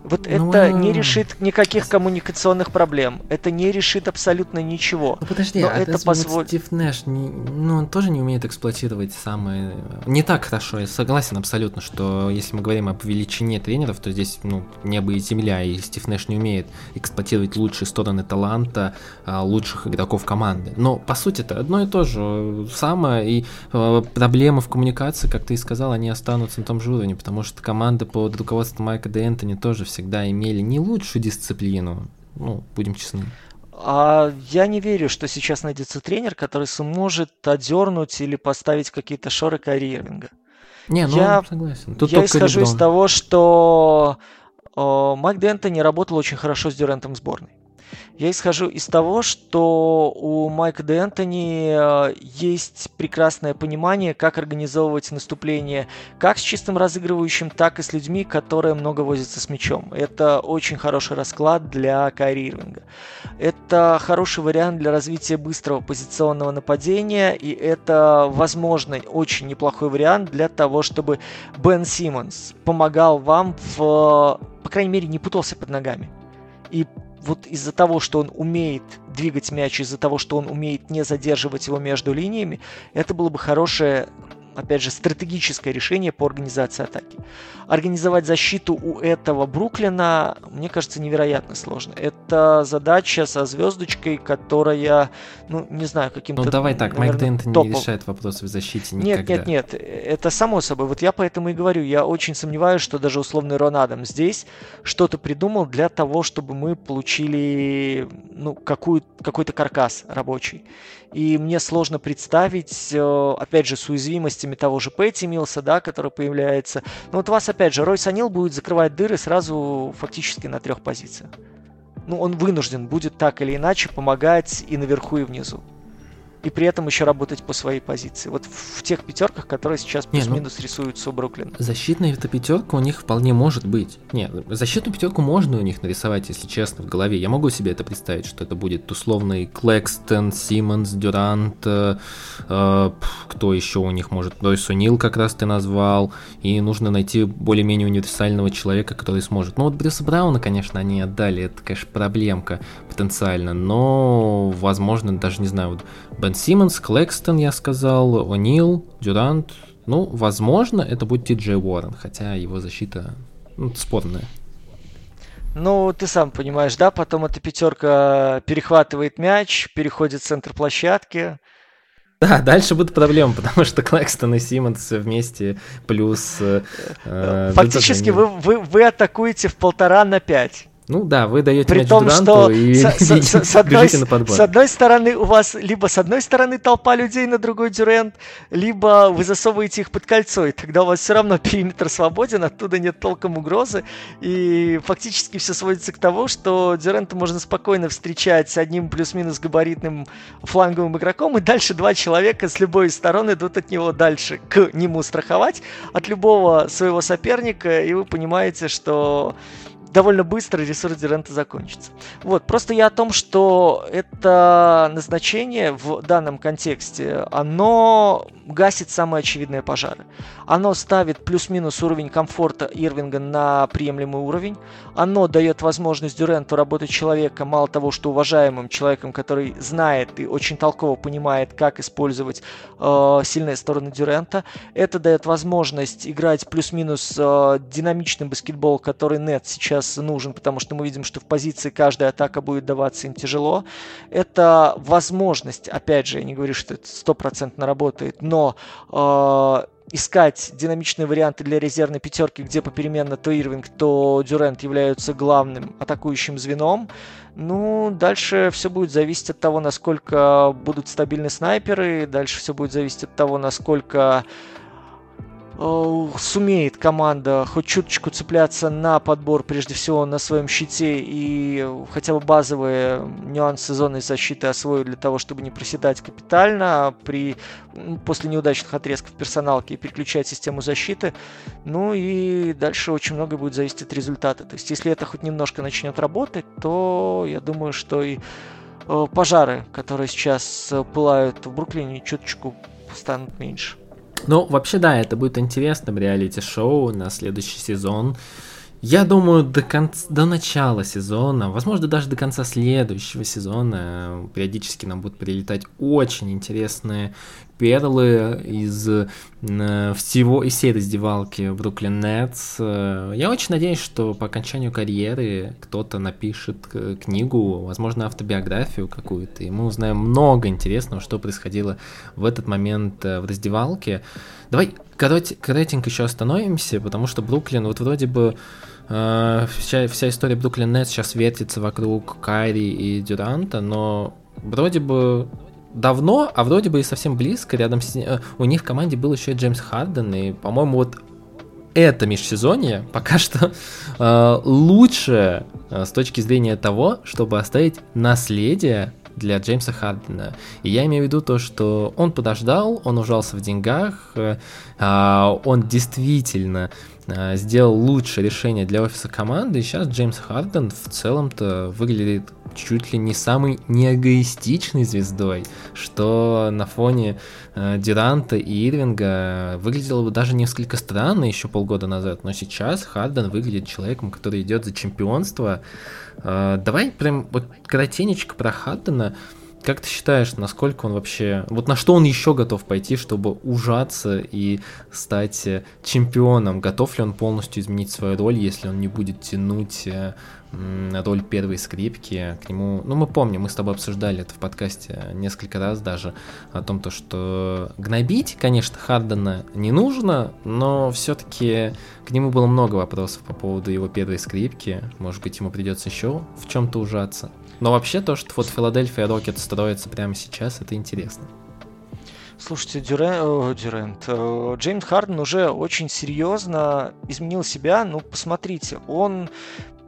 Вот ну, это не решит никаких коммуникационных проблем. Это не решит абсолютно ничего. Ну подожди, Но а это позволит... Стив Нэш, не, ну он тоже не умеет эксплуатировать самые... Не так хорошо, я согласен абсолютно, что если мы говорим об величине тренеров, то здесь, ну, небо и земля, и Стив Нэш не умеет эксплуатировать лучшие стороны таланта а, лучших игроков команды. Но, по сути, это одно и то же самое, и а, проблемы в коммуникации, как ты и сказал, они останутся на том же уровне, потому что команды под руководством Майка Де Энтони тоже всегда имели не лучшую дисциплину, ну, будем честны. А я не верю, что сейчас найдется тренер, который сможет одернуть или поставить какие-то шоры карьеринга. Не, ну я, согласен. Тут я исхожу из того, что о, Майк Дентони работал очень хорошо с Дюрентом в сборной. Я исхожу из того, что у Майка Д'Энтони э, есть прекрасное понимание, как организовывать наступление как с чистым разыгрывающим, так и с людьми, которые много возятся с мячом. Это очень хороший расклад для Кайри. Это хороший вариант для развития быстрого позиционного нападения, и это, возможно, очень неплохой вариант для того, чтобы Бен Симмонс помогал вам в, по крайней мере, не путался под ногами. И вот из-за того, что он умеет двигать мяч, из-за того, что он умеет не задерживать его между линиями, это было бы хорошее опять же, стратегическое решение по организации атаки. Организовать защиту у этого Бруклина, мне кажется, невероятно сложно. Это задача со звездочкой, которая, ну, не знаю, каким-то... Ну, давай так, наверное, Майк Дэнт не решает вопросы в защите никогда. Нет, нет, нет, это само собой. Вот я поэтому и говорю, я очень сомневаюсь, что даже условный Рон Адам здесь что-то придумал для того, чтобы мы получили, ну, какую, какой-то каркас рабочий. И мне сложно представить, э, опять же, с уязвимостями того же Пэти Милса, да, который появляется. Но вот у вас, опять же, Рой Санил будет закрывать дыры сразу фактически на трех позициях. Ну, он вынужден будет так или иначе помогать и наверху, и внизу и при этом еще работать по своей позиции. Вот в тех пятерках, которые сейчас ну, плюс-минус ну, рисуются у Бруклина. Защитная эта пятерка у них вполне может быть. Нет, защитную пятерку можно у них нарисовать, если честно, в голове. Я могу себе это представить, что это будет условный Клэкстон, Симмонс, Дюрант, э, э, кто еще у них может, Дойс Унил как раз ты назвал, и нужно найти более-менее универсального человека, который сможет. Ну вот Брюса Брауна, конечно, они отдали, это, конечно, проблемка потенциально, но, возможно, даже не знаю, вот Бен Симмонс, Клэкстон, я сказал, О'Нил, Дюрант. Ну, возможно, это будет Ти Джей Уоррен, хотя его защита ну, спорная. Ну, ты сам понимаешь, да, потом эта пятерка перехватывает мяч, переходит в центр площадки. Да, дальше будут проблемы, потому что Клэкстон и Симмонс вместе плюс... Э, Фактически вы, вы, вы атакуете в полтора на пять. Ну да, вы даете При мяч том, Дуранту и с, с, с, одной, на подбор. С одной стороны у вас либо с одной стороны толпа людей на другой Дюрент, либо вы засовываете их под кольцо, и тогда у вас все равно периметр свободен, оттуда нет толком угрозы, и фактически все сводится к тому, что Дюрента можно спокойно встречать с одним плюс-минус габаритным фланговым игроком, и дальше два человека с любой из сторон идут от него дальше к нему страховать от любого своего соперника, и вы понимаете, что довольно быстро ресурс Дюрента закончится. Вот, просто я о том, что это назначение в данном контексте, оно гасит самые очевидные пожары. Оно ставит плюс-минус уровень комфорта Ирвинга на приемлемый уровень. Оно дает возможность Дюренту работать человеком, мало того, что уважаемым человеком, который знает и очень толково понимает, как использовать э, сильные стороны Дюрента. Это дает возможность играть плюс-минус э, динамичный баскетбол, который нет сейчас нужен, потому что мы видим, что в позиции каждая атака будет даваться им тяжело. Это возможность, опять же, я не говорю, что это стопроцентно работает, но э, искать динамичные варианты для резервной пятерки, где попеременно то Ирвинг, то Дюрент являются главным атакующим звеном. Ну, дальше все будет зависеть от того, насколько будут стабильны снайперы, дальше все будет зависеть от того, насколько сумеет команда хоть чуточку цепляться на подбор, прежде всего на своем щите и хотя бы базовые нюансы зоны защиты освоить для того, чтобы не проседать капитально а при, после неудачных отрезков персоналки и переключать систему защиты. Ну и дальше очень много будет зависеть от результата. То есть если это хоть немножко начнет работать, то я думаю, что и э, пожары, которые сейчас пылают в Бруклине, чуточку станут меньше. Ну, вообще, да, это будет интересным реалити-шоу на следующий сезон. Я думаю, до, конца, до начала сезона, возможно, даже до конца следующего сезона периодически нам будут прилетать очень интересные перлы из э, всего, из всей раздевалки Бруклин Нетс. Я очень надеюсь, что по окончанию карьеры кто-то напишет книгу, возможно, автобиографию какую-то, и мы узнаем много интересного, что происходило в этот момент э, в раздевалке. Давай коротенько еще остановимся, потому что Бруклин, вот вроде бы э, вся, вся история Бруклин Нетс сейчас вертится вокруг Кайри и Дюранта, но вроде бы давно, а вроде бы и совсем близко, рядом с э, у них в команде был еще и Джеймс Харден, и, по-моему, вот это межсезонье пока что э, лучше э, с точки зрения того, чтобы оставить наследие для Джеймса Хардена. И я имею в виду то, что он подождал, он ужался в деньгах, э, э, он действительно э, сделал лучшее решение для офиса команды, и сейчас Джеймс Харден в целом-то выглядит чуть ли не самой неэгоистичной звездой, что на фоне э, Дюранта и Ирвинга выглядело бы даже несколько странно еще полгода назад, но сейчас Харден выглядит человеком, который идет за чемпионство. Э, давай прям вот коротенечко про Хардена. как ты считаешь, насколько он вообще... Вот на что он еще готов пойти, чтобы ужаться и стать э, чемпионом? Готов ли он полностью изменить свою роль, если он не будет тянуть э, роль первой скрипки к нему. Ну, мы помним, мы с тобой обсуждали это в подкасте несколько раз даже о том, то, что гнобить, конечно, Хардена не нужно, но все-таки к нему было много вопросов по поводу его первой скрипки. Может быть, ему придется еще в чем-то ужаться. Но вообще то, что вот Филадельфия Рокет строится прямо сейчас, это интересно. Слушайте, Дюрен, Дюрент, э, Джеймс Харден уже очень серьезно изменил себя. Ну, посмотрите, он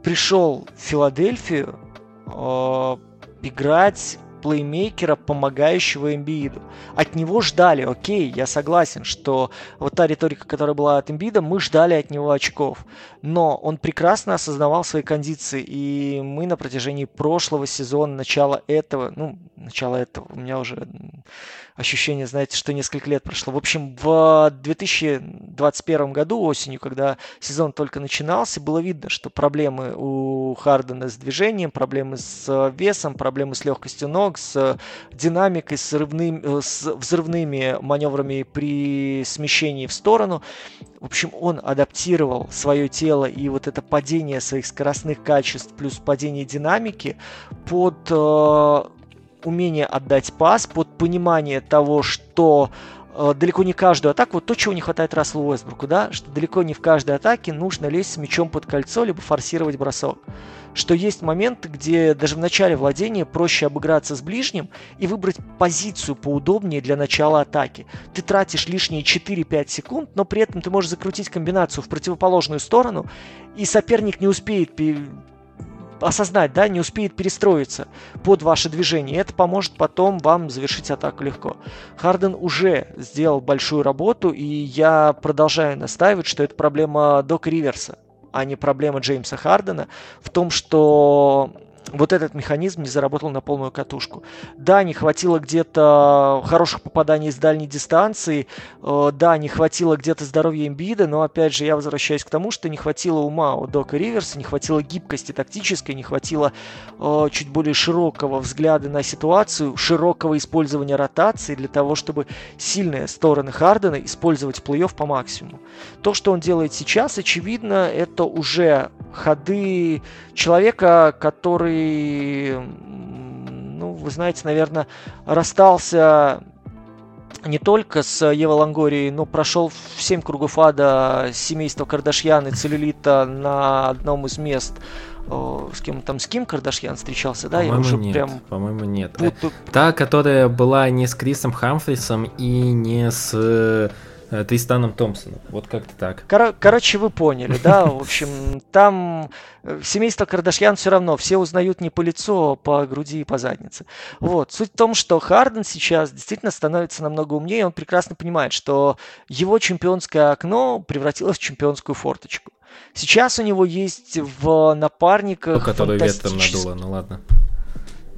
пришел в Филадельфию э, играть плеймейкера, помогающего Эмбииду. От него ждали, окей, я согласен, что вот та риторика, которая была от Эмбида, мы ждали от него очков. Но он прекрасно осознавал свои кондиции, и мы на протяжении прошлого сезона, начала этого, ну, начала этого, у меня уже ощущение, знаете, что несколько лет прошло. В общем, в 2021 году осенью, когда сезон только начинался, было видно, что проблемы у Хардена с движением, проблемы с весом, проблемы с легкостью ног, с динамикой, с, взрывными, с взрывными маневрами при смещении в сторону. В общем, он адаптировал свое тело и вот это падение своих скоростных качеств плюс падение динамики под э, умение отдать пас, под понимание того, что э, далеко не каждую атаку, вот то, чего не хватает Расселу Уэсбруку, да, что далеко не в каждой атаке нужно лезть с мячом под кольцо, либо форсировать бросок. Что есть моменты, где даже в начале владения проще обыграться с ближним и выбрать позицию поудобнее для начала атаки. Ты тратишь лишние 4-5 секунд, но при этом ты можешь закрутить комбинацию в противоположную сторону, и соперник не успеет осознать, да, не успеет перестроиться под ваше движение. Это поможет потом вам завершить атаку легко. Харден уже сделал большую работу, и я продолжаю настаивать, что это проблема Дока Риверса, а не проблема Джеймса Хардена в том, что вот этот механизм не заработал на полную катушку. Да, не хватило где-то хороших попаданий с дальней дистанции, э, да, не хватило где-то здоровья имбида, но опять же я возвращаюсь к тому, что не хватило ума у Дока Риверса, не хватило гибкости тактической, не хватило э, чуть более широкого взгляда на ситуацию, широкого использования ротации для того, чтобы сильные стороны Хардена использовать в плей-офф по максимуму. То, что он делает сейчас, очевидно, это уже ходы человека, который, ну, вы знаете, наверное, расстался не только с Евой Лангорией, но прошел в 7 кругов ада семейства Кардашьян и целлюлита на одном из мест с кем там с Ким Кардашьян встречался, да? По-моему, Я уже нет. Прям по-моему, нет. Путаю. Та, которая была не с Крисом Хамфрисом и не с Тристаном Томпсоном. Вот как-то так. Кор- короче, вы поняли, да? В общем, там э, семейство Кардашьян все равно все узнают не по лицу, а по груди и по заднице. Вот. Суть в том, что Харден сейчас действительно становится намного умнее, он прекрасно понимает, что его чемпионское окно превратилось в чемпионскую форточку. Сейчас у него есть в напарниках... Ну, который ветром надуло, ну ладно.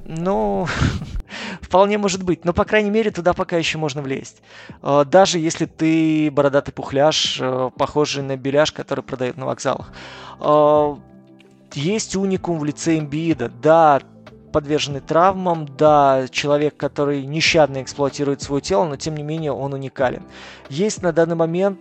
Ну, вполне может быть. Но, по крайней мере, туда пока еще можно влезть. Э, даже если ты бородатый пухляж, э, похожий на беляш, который продают на вокзалах. Э, есть уникум в лице Эмбиида. Да, подверженный травмам, да, человек, который нещадно эксплуатирует свое тело, но тем не менее он уникален. Есть на данный момент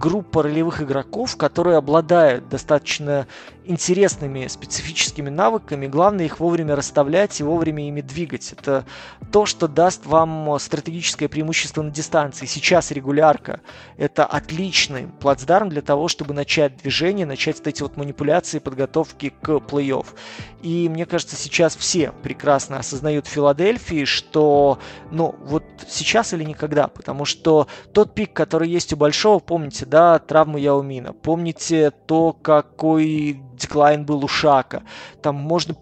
группа ролевых игроков, которые обладают достаточно интересными специфическими навыками. Главное их вовремя расставлять и вовремя ими двигать. Это то, что даст вам стратегическое преимущество на дистанции. Сейчас регулярка – это отличный плацдарм для того, чтобы начать движение, начать вот эти вот манипуляции, подготовки к плей-офф. И мне кажется, сейчас все прекрасно осознают в Филадельфии, что ну вот сейчас или никогда, потому что тот пик, который есть у Большого, помните, да, травму Яумина, помните то, какой деклайн был у Шака. Там можно...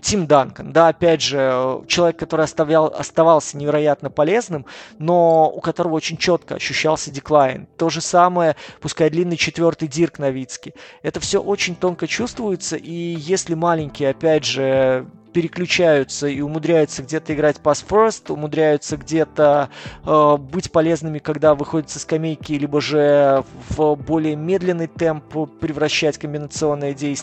Тим Данкан, да, опять же, человек, который оставлял, оставался невероятно полезным, но у которого очень четко ощущался деклайн. То же самое, пускай длинный четвертый Дирк Новицкий. Это все очень тонко чувствуется, и если маленький, опять же, переключаются и умудряются где-то играть pass first, умудряются где-то э, быть полезными, когда выходят со скамейки, либо же в более медленный темп превращать комбинационное действие.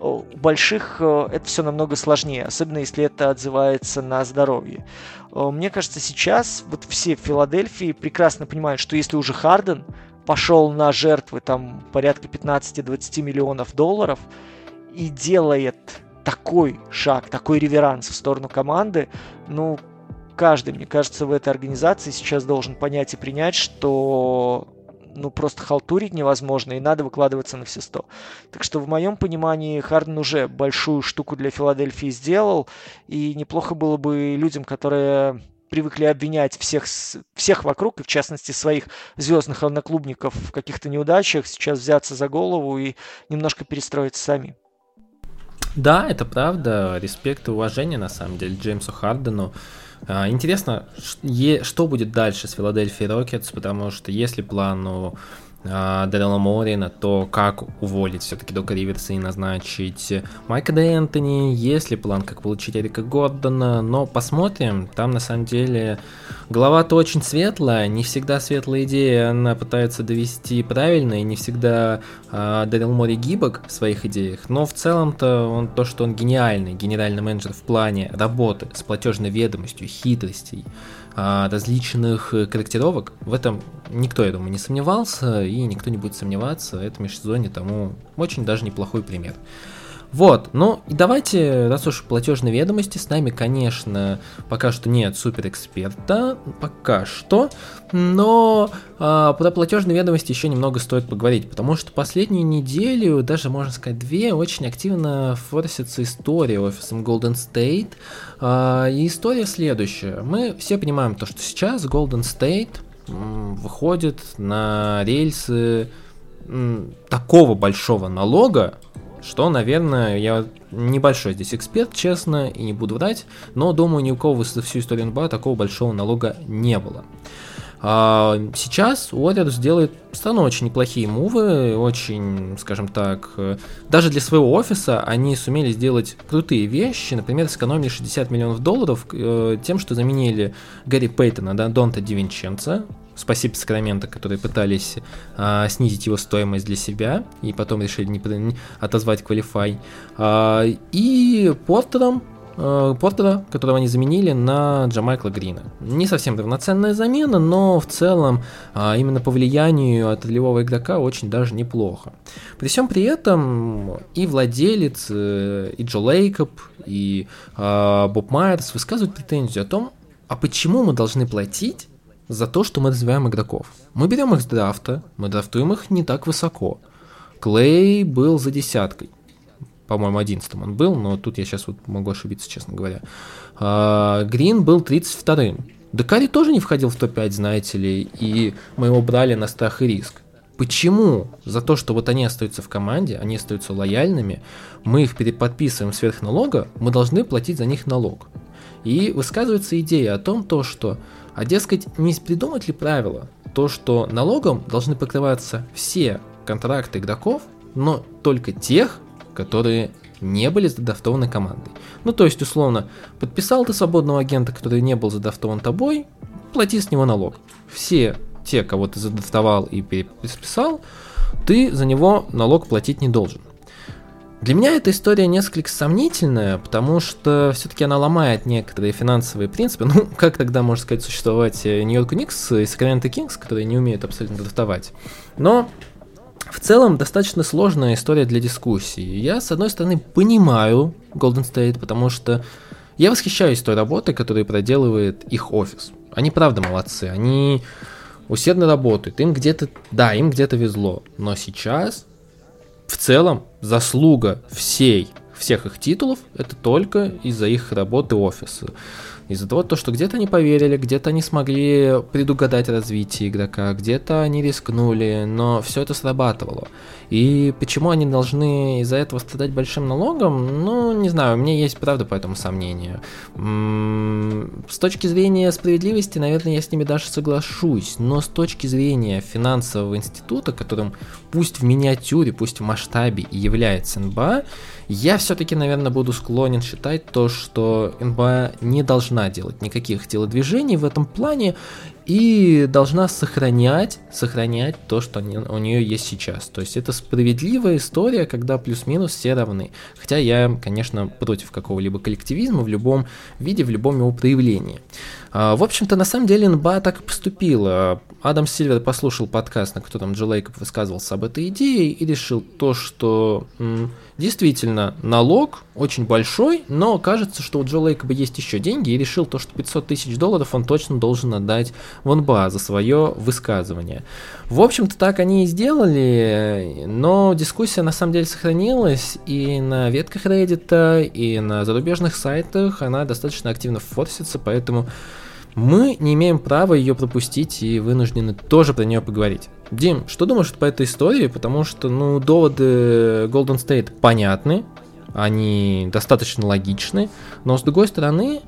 У больших э, это все намного сложнее, особенно если это отзывается на здоровье. Э, мне кажется, сейчас вот все в Филадельфии прекрасно понимают, что если уже Харден пошел на жертвы там порядка 15-20 миллионов долларов и делает такой шаг, такой реверанс в сторону команды, ну, каждый, мне кажется, в этой организации сейчас должен понять и принять, что ну, просто халтурить невозможно, и надо выкладываться на все сто. Так что, в моем понимании, Харден уже большую штуку для Филадельфии сделал, и неплохо было бы людям, которые привыкли обвинять всех, всех вокруг, и в частности своих звездных одноклубников в каких-то неудачах, сейчас взяться за голову и немножко перестроиться сами. Да, это правда. Респект и уважение, на самом деле, Джеймсу Хардену. А, интересно, что будет дальше с Филадельфией Рокетс, потому что если плану а, Дэрила Морина, то как уволить все-таки Дока Риверса и назначить Майка Дэ Энтони, есть ли план, как получить Эрика Гордона, но посмотрим, там на самом деле голова-то очень светлая, не всегда светлая идея она пытается довести правильно, и не всегда э, Дэрил Мори гибок в своих идеях, но в целом-то он то, что он гениальный генеральный менеджер в плане работы с платежной ведомостью, хитростей, различных э, корректировок. В этом никто, я думаю, не сомневался, и никто не будет сомневаться. Это межсезонье тому очень даже неплохой пример. Вот, ну и давайте, раз уж платежные ведомости, с нами, конечно, пока что нет суперэксперта, пока что, но а, про платежные ведомости еще немного стоит поговорить, потому что последнюю неделю, даже можно сказать две, очень активно форсится история офисом Golden State, а, и история следующая. Мы все понимаем то, что сейчас Golden State выходит на рельсы такого большого налога, что, наверное, я небольшой здесь эксперт, честно, и не буду врать, но думаю, ни у кого за всю историю НБА такого большого налога не было. А сейчас Warriors делает стану очень неплохие мувы, очень, скажем так, даже для своего офиса они сумели сделать крутые вещи, например, сэкономили 60 миллионов долларов э, тем, что заменили Гарри Пейтона, да, Донта Дивинченца, Спасибо Сакраменто, которые пытались а, снизить его стоимость для себя и потом решили не, не отозвать Qualify. А, и Портером, а, Портера, которого они заменили на Джамайкла Грина. Не совсем равноценная замена, но в целом а, именно по влиянию от ролевого игрока очень даже неплохо. При всем при этом и владелец, э, и Джо Лейкоп, и а, Боб Майерс высказывают претензию о том, а почему мы должны платить за то, что мы развиваем игроков. Мы берем их с драфта, мы драфтуем их не так высоко. Клей был за десяткой. По-моему, одиннадцатым он был, но тут я сейчас вот могу ошибиться, честно говоря. А, Грин был 32-м. Декари тоже не входил в топ-5, знаете ли, и мы его брали на страх и риск. Почему? За то, что вот они остаются в команде, они остаются лояльными, мы их переподписываем сверх налога, мы должны платить за них налог. И высказывается идея о том, то, что а дескать, не придумать ли правило, то что налогом должны покрываться все контракты игроков, но только тех, которые не были задрафтованы командой. Ну, то есть, условно, подписал ты свободного агента, который не был задрафтован тобой, плати с него налог. Все те, кого ты задрафтовал и переписал, ты за него налог платить не должен. Для меня эта история несколько сомнительная, потому что все-таки она ломает некоторые финансовые принципы. Ну, как тогда, можно сказать, существовать Нью-Йорк Никс и Сакраменто Кингс, которые не умеют абсолютно драфтовать. Но в целом достаточно сложная история для дискуссии. Я, с одной стороны, понимаю Golden State, потому что я восхищаюсь той работой, которую проделывает их офис. Они правда молодцы, они усердно работают, им где-то, да, им где-то везло, но сейчас в целом заслуга всей всех их титулов это только из-за их работы офиса. Из-за того, то, что где-то они поверили, где-то они смогли предугадать развитие игрока, где-то они рискнули, но все это срабатывало. И почему они должны из-за этого страдать большим налогом? Ну, не знаю, у меня есть правда по этому сомнению. С точки зрения справедливости, наверное, я с ними даже соглашусь, но с точки зрения финансового института, которым пусть в миниатюре, пусть в масштабе и является НБА, я все-таки, наверное, буду склонен считать то, что НБА не должна делать никаких телодвижений в этом плане и должна сохранять, сохранять то, что у нее есть сейчас. То есть это справедливая история, когда плюс-минус все равны. Хотя я, конечно, против какого-либо коллективизма в любом виде, в любом его проявлении. А, в общем-то, на самом деле НБА так и поступила. Адам Сильвер послушал подкаст, на котором Джо Лейкоп высказывался об этой идее и решил то, что м, действительно налог очень большой, но кажется, что у Джо Лейкоба есть еще деньги и решил то, что 500 тысяч долларов он точно должен отдать в НБА за свое высказывание. В общем-то, так они и сделали, но дискуссия на самом деле сохранилась, и на ветках Reddit, и на зарубежных сайтах она достаточно активно форсится, поэтому мы не имеем права ее пропустить и вынуждены тоже про нее поговорить. Дим, что думаешь по этой истории? Потому что, ну, доводы Golden State понятны, они достаточно логичны, но с другой стороны,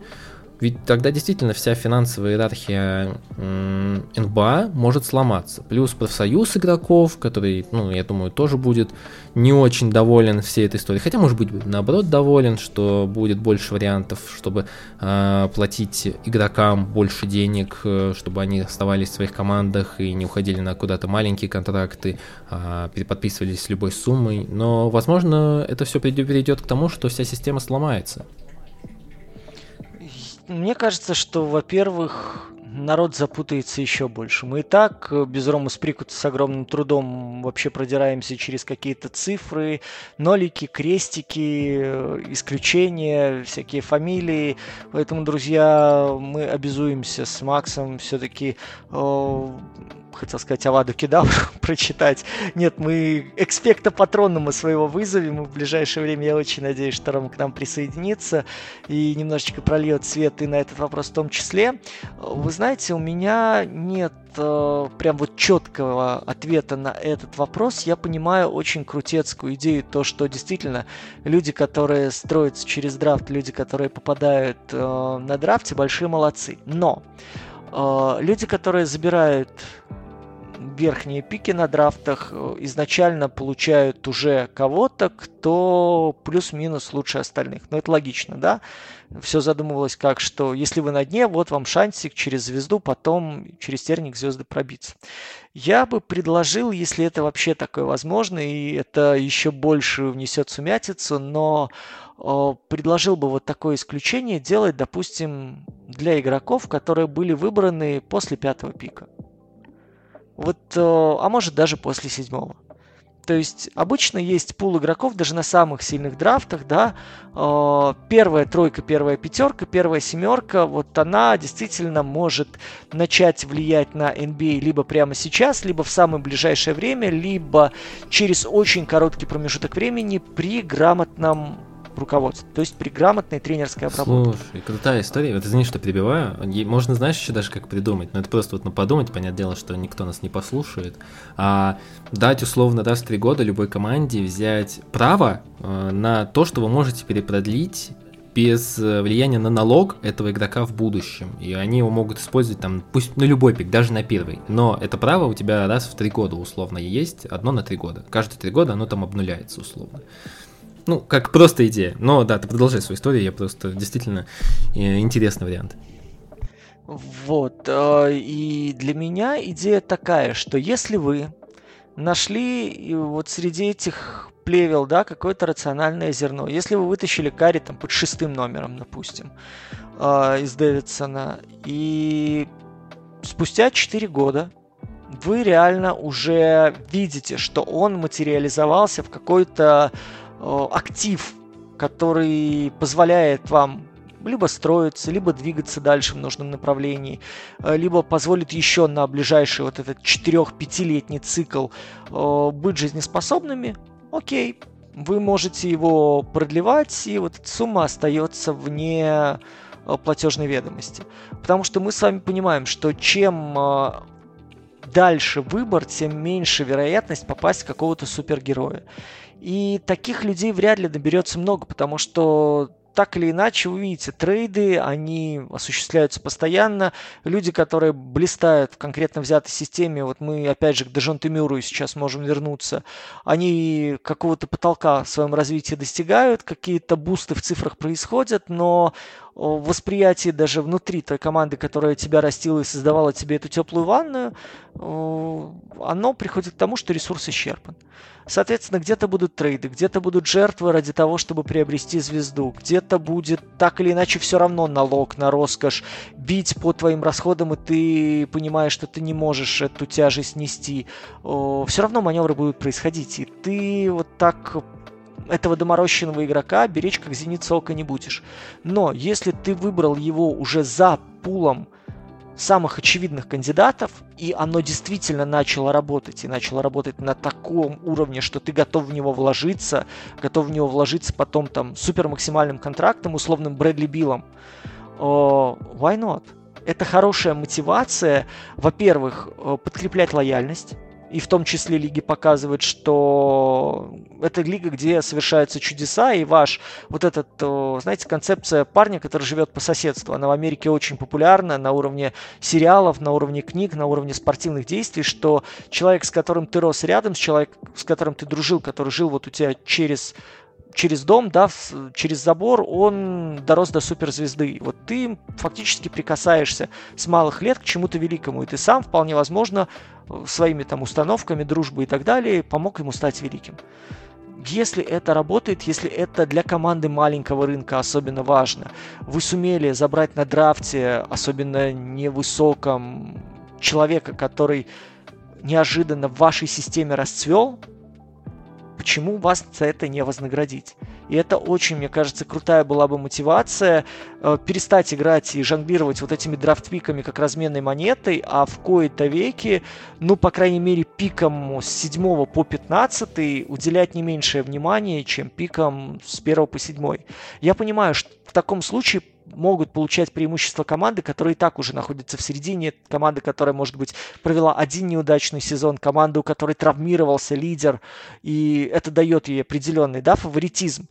ведь тогда действительно вся финансовая иерархия НБА может сломаться. Плюс профсоюз игроков, который, ну, я думаю, тоже будет не очень доволен всей этой историей. Хотя, может быть, наоборот доволен, что будет больше вариантов, чтобы э, платить игрокам больше денег, э, чтобы они оставались в своих командах и не уходили на куда-то маленькие контракты, э, переподписывались любой суммой. Но, возможно, это все перейдет к тому, что вся система сломается. Мне кажется, что, во-первых, народ запутается еще больше. Мы и так э, без Рома Сприкута с огромным трудом вообще продираемся через какие-то цифры, нолики, крестики, э, исключения, всякие фамилии. Поэтому, друзья, мы обязуемся с Максом все-таки э, хотел сказать Аваду Кедавру прочитать. Нет, мы экспекта патронума своего вызовем, и в ближайшее время я очень надеюсь, что Ром к нам присоединится и немножечко прольет свет и на этот вопрос в том числе. Вы знаете, у меня нет э, прям вот четкого ответа на этот вопрос. Я понимаю очень крутецкую идею, то, что действительно люди, которые строятся через драфт, люди, которые попадают э, на драфте, большие молодцы. Но люди, которые забирают верхние пики на драфтах э, изначально получают уже кого-то, кто плюс-минус лучше остальных. Но ну, это логично, да? Все задумывалось как, что если вы на дне, вот вам шансик через звезду, потом через терник звезды пробиться. Я бы предложил, если это вообще такое возможно, и это еще больше внесет сумятицу, но э, предложил бы вот такое исключение делать, допустим, для игроков, которые были выбраны после пятого пика. Вот, э, а может даже после седьмого. То есть обычно есть пул игроков даже на самых сильных драфтах, да, э, первая тройка, первая пятерка, первая семерка, вот она действительно может начать влиять на NBA либо прямо сейчас, либо в самое ближайшее время, либо через очень короткий промежуток времени при грамотном руководства. То есть при грамотной тренерской обработке. Слушай, крутая история. Вот извини, что перебиваю. Можно, знаешь, еще даже как придумать. Но это просто вот на подумать, понятное дело, что никто нас не послушает. А дать условно раз в три года любой команде взять право э, на то, что вы можете перепродлить без э, влияния на налог этого игрока в будущем. И они его могут использовать там, пусть на любой пик, даже на первый. Но это право у тебя раз в три года условно есть, одно на три года. Каждые три года оно там обнуляется условно. Ну, как просто идея. Но да, ты продолжай свою историю, я просто действительно э, интересный вариант. Вот, э, и для меня идея такая, что если вы нашли вот среди этих плевел, да, какое-то рациональное зерно, если вы вытащили карри там под шестым номером, допустим, э, из Дэвидсона, и спустя 4 года вы реально уже видите, что он материализовался в какой-то Э, актив, который позволяет вам либо строиться, либо двигаться дальше в нужном направлении, э, либо позволит еще на ближайший вот этот 4-5-летний цикл э, быть жизнеспособными, окей, вы можете его продлевать, и вот эта сумма остается вне э, платежной ведомости. Потому что мы с вами понимаем, что чем э, дальше выбор, тем меньше вероятность попасть в какого-то супергероя. И таких людей вряд ли наберется много, потому что так или иначе, вы видите, трейды, они осуществляются постоянно. Люди, которые блистают в конкретно взятой системе, вот мы опять же к Дежон Мюру сейчас можем вернуться, они какого-то потолка в своем развитии достигают, какие-то бусты в цифрах происходят, но восприятие даже внутри той команды, которая тебя растила и создавала тебе эту теплую ванную, оно приходит к тому, что ресурс исчерпан. Соответственно, где-то будут трейды, где-то будут жертвы ради того, чтобы приобрести звезду, где-то будет так или иначе все равно налог на роскошь, бить по твоим расходам, и ты понимаешь, что ты не можешь эту тяжесть нести. Все равно маневры будут происходить, и ты вот так этого доморощенного игрока беречь как зеница ока не будешь. Но если ты выбрал его уже за пулом самых очевидных кандидатов, и оно действительно начало работать, и начало работать на таком уровне, что ты готов в него вложиться, готов в него вложиться потом там супер максимальным контрактом, условным Брэдли Биллом, why not? Это хорошая мотивация, во-первых, э, подкреплять лояльность, и в том числе лиги показывают, что это лига, где совершаются чудеса, и ваш вот этот, знаете, концепция парня, который живет по соседству, она в Америке очень популярна на уровне сериалов, на уровне книг, на уровне спортивных действий, что человек, с которым ты рос рядом, с человеком, с которым ты дружил, который жил вот у тебя через через дом, да, через забор, он дорос до суперзвезды. Вот ты фактически прикасаешься с малых лет к чему-то великому, и ты сам, вполне возможно, своими там установками, дружбой и так далее, помог ему стать великим. Если это работает, если это для команды маленького рынка особенно важно, вы сумели забрать на драфте, особенно невысоком, человека, который неожиданно в вашей системе расцвел, почему вас за это не вознаградить? И это очень, мне кажется, крутая была бы мотивация э, перестать играть и жонглировать вот этими драфт-пиками как разменной монетой, а в кои-то веки, ну, по крайней мере, пиком с 7 по 15 уделять не меньшее внимание, чем пиком с 1 по 7. Я понимаю, что в таком случае могут получать преимущество команды, которые и так уже находятся в середине, команды, которая, может быть, провела один неудачный сезон, команда, у которой травмировался лидер, и это дает ей определенный да, фаворитизм.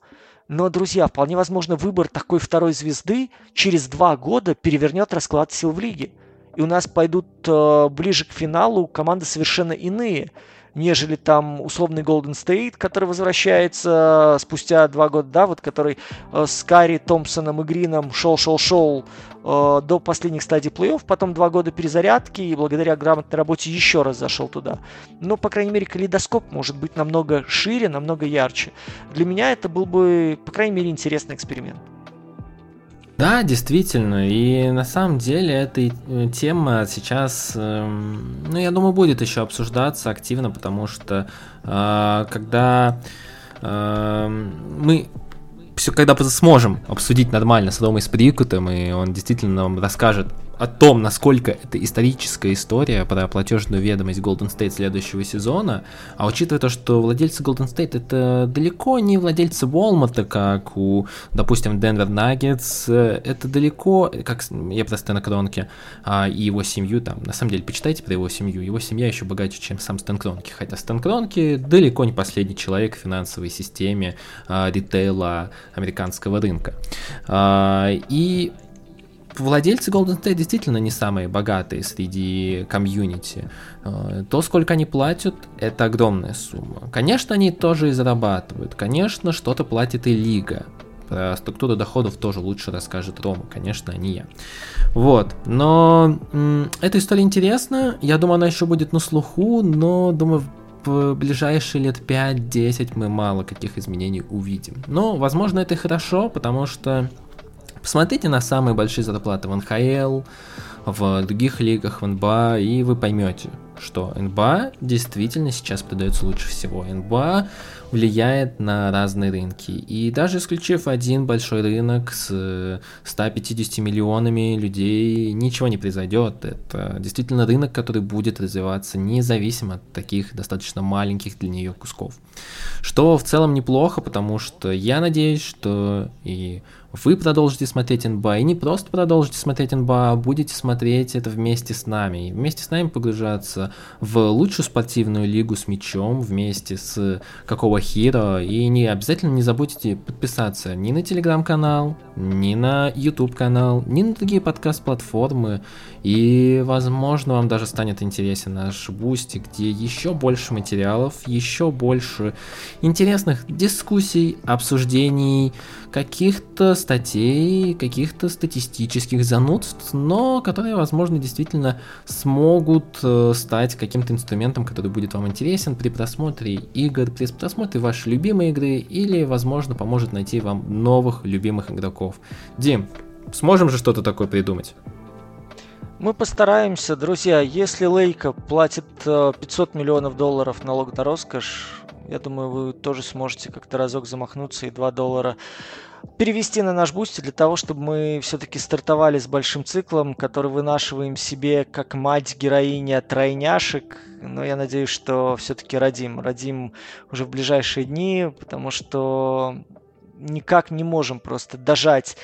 Но, друзья, вполне возможно, выбор такой второй звезды через два года перевернет расклад сил в лиге. И у нас пойдут э, ближе к финалу команды совершенно иные нежели там условный Golden State, который возвращается спустя два года, да, вот который э, с Карри, Томпсоном и Грином шел-шел-шел э, до последних стадий плей-офф, потом два года перезарядки и благодаря грамотной работе еще раз зашел туда. Но, по крайней мере, калейдоскоп может быть намного шире, намного ярче. Для меня это был бы, по крайней мере, интересный эксперимент. Да, действительно, и на самом деле эта э, тема сейчас, эм, ну, я думаю, будет еще обсуждаться активно, потому что когда эм, мы все, когда сможем обсудить нормально с Ромой Сприкутом, и он действительно нам расскажет о том, насколько это историческая история про платежную ведомость Golden State следующего сезона, а учитывая то, что владельцы Golden State это далеко не владельцы Walmart, как у, допустим, Denver Nuggets, это далеко, как я просто на Кронке, а, и его семью там, на самом деле, почитайте про его семью, его семья еще богаче, чем сам Стэн Кронки, хотя Стэн Кронки далеко не последний человек в финансовой системе а, ритейла американского рынка. А, и владельцы Golden State действительно не самые богатые среди комьюнити. Э, то, сколько они платят, это огромная сумма. Конечно, они тоже и зарабатывают. Конечно, что-то платит и лига. Про структуру доходов тоже лучше расскажет Рома, конечно, а не я. Вот, но м- эта история интересна, я думаю, она еще будет на слуху, но, думаю, в ближайшие лет 5-10 мы мало каких изменений увидим. Но, возможно, это и хорошо, потому что Посмотрите на самые большие зарплаты в НХЛ, в других лигах, в НБА, и вы поймете, что НБА действительно сейчас продается лучше всего. НБА влияет на разные рынки. И даже исключив один большой рынок с 150 миллионами людей, ничего не произойдет. Это действительно рынок, который будет развиваться независимо от таких достаточно маленьких для нее кусков. Что в целом неплохо, потому что я надеюсь, что и вы продолжите смотреть НБА, и не просто продолжите смотреть НБА, а будете смотреть это вместе с нами. И вместе с нами погружаться в лучшую спортивную лигу с мячом, вместе с Какого Herro. И не обязательно не забудьте подписаться ни на телеграм-канал, ни на YouTube канал, ни на другие подкаст-платформы. И, возможно, вам даже станет интересен наш Boosty, где еще больше материалов, еще больше интересных дискуссий, обсуждений, каких-то статей, каких-то статистических занудств, но которые, возможно, действительно смогут э, стать каким-то инструментом, который будет вам интересен при просмотре игр, при просмотре вашей любимой игры или, возможно, поможет найти вам новых любимых игроков. Дим, сможем же что-то такое придумать? Мы постараемся, друзья. Если Лейкоб платит 500 э, миллионов долларов налог на роскошь, я думаю, вы тоже сможете как-то разок замахнуться и 2 доллара перевести на наш Boosty для того, чтобы мы все-таки стартовали с большим циклом, который вынашиваем себе как мать героиня тройняшек. Но я надеюсь, что все-таки родим. Родим уже в ближайшие дни, потому что никак не можем просто дожать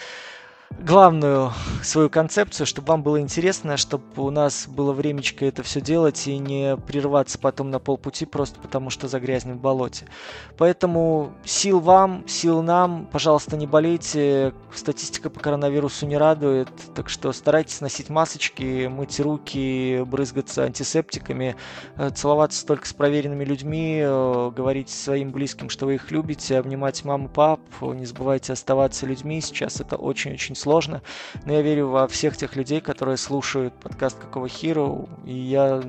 главную свою концепцию, чтобы вам было интересно, чтобы у нас было времечко это все делать и не прерваться потом на полпути просто потому, что загрязнем в болоте. Поэтому сил вам, сил нам, пожалуйста, не болейте. Статистика по коронавирусу не радует, так что старайтесь носить масочки, мыть руки, брызгаться антисептиками, э, целоваться только с проверенными людьми, э, говорить своим близким, что вы их любите, обнимать маму, пап, не забывайте оставаться людьми. Сейчас это очень-очень сложно, но я верю во всех тех людей, которые слушают подкаст Какого Hero, и я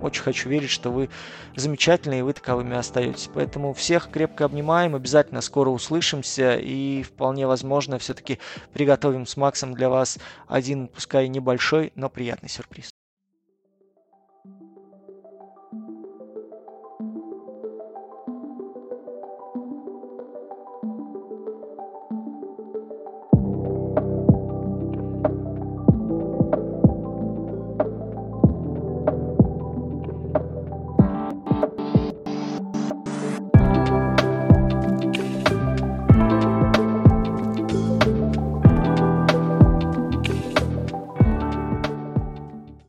очень хочу верить, что вы замечательные, и вы таковыми остаетесь. Поэтому всех крепко обнимаем, обязательно скоро услышимся, и вполне возможно все-таки приготовим с Максом для вас один, пускай небольшой, но приятный сюрприз.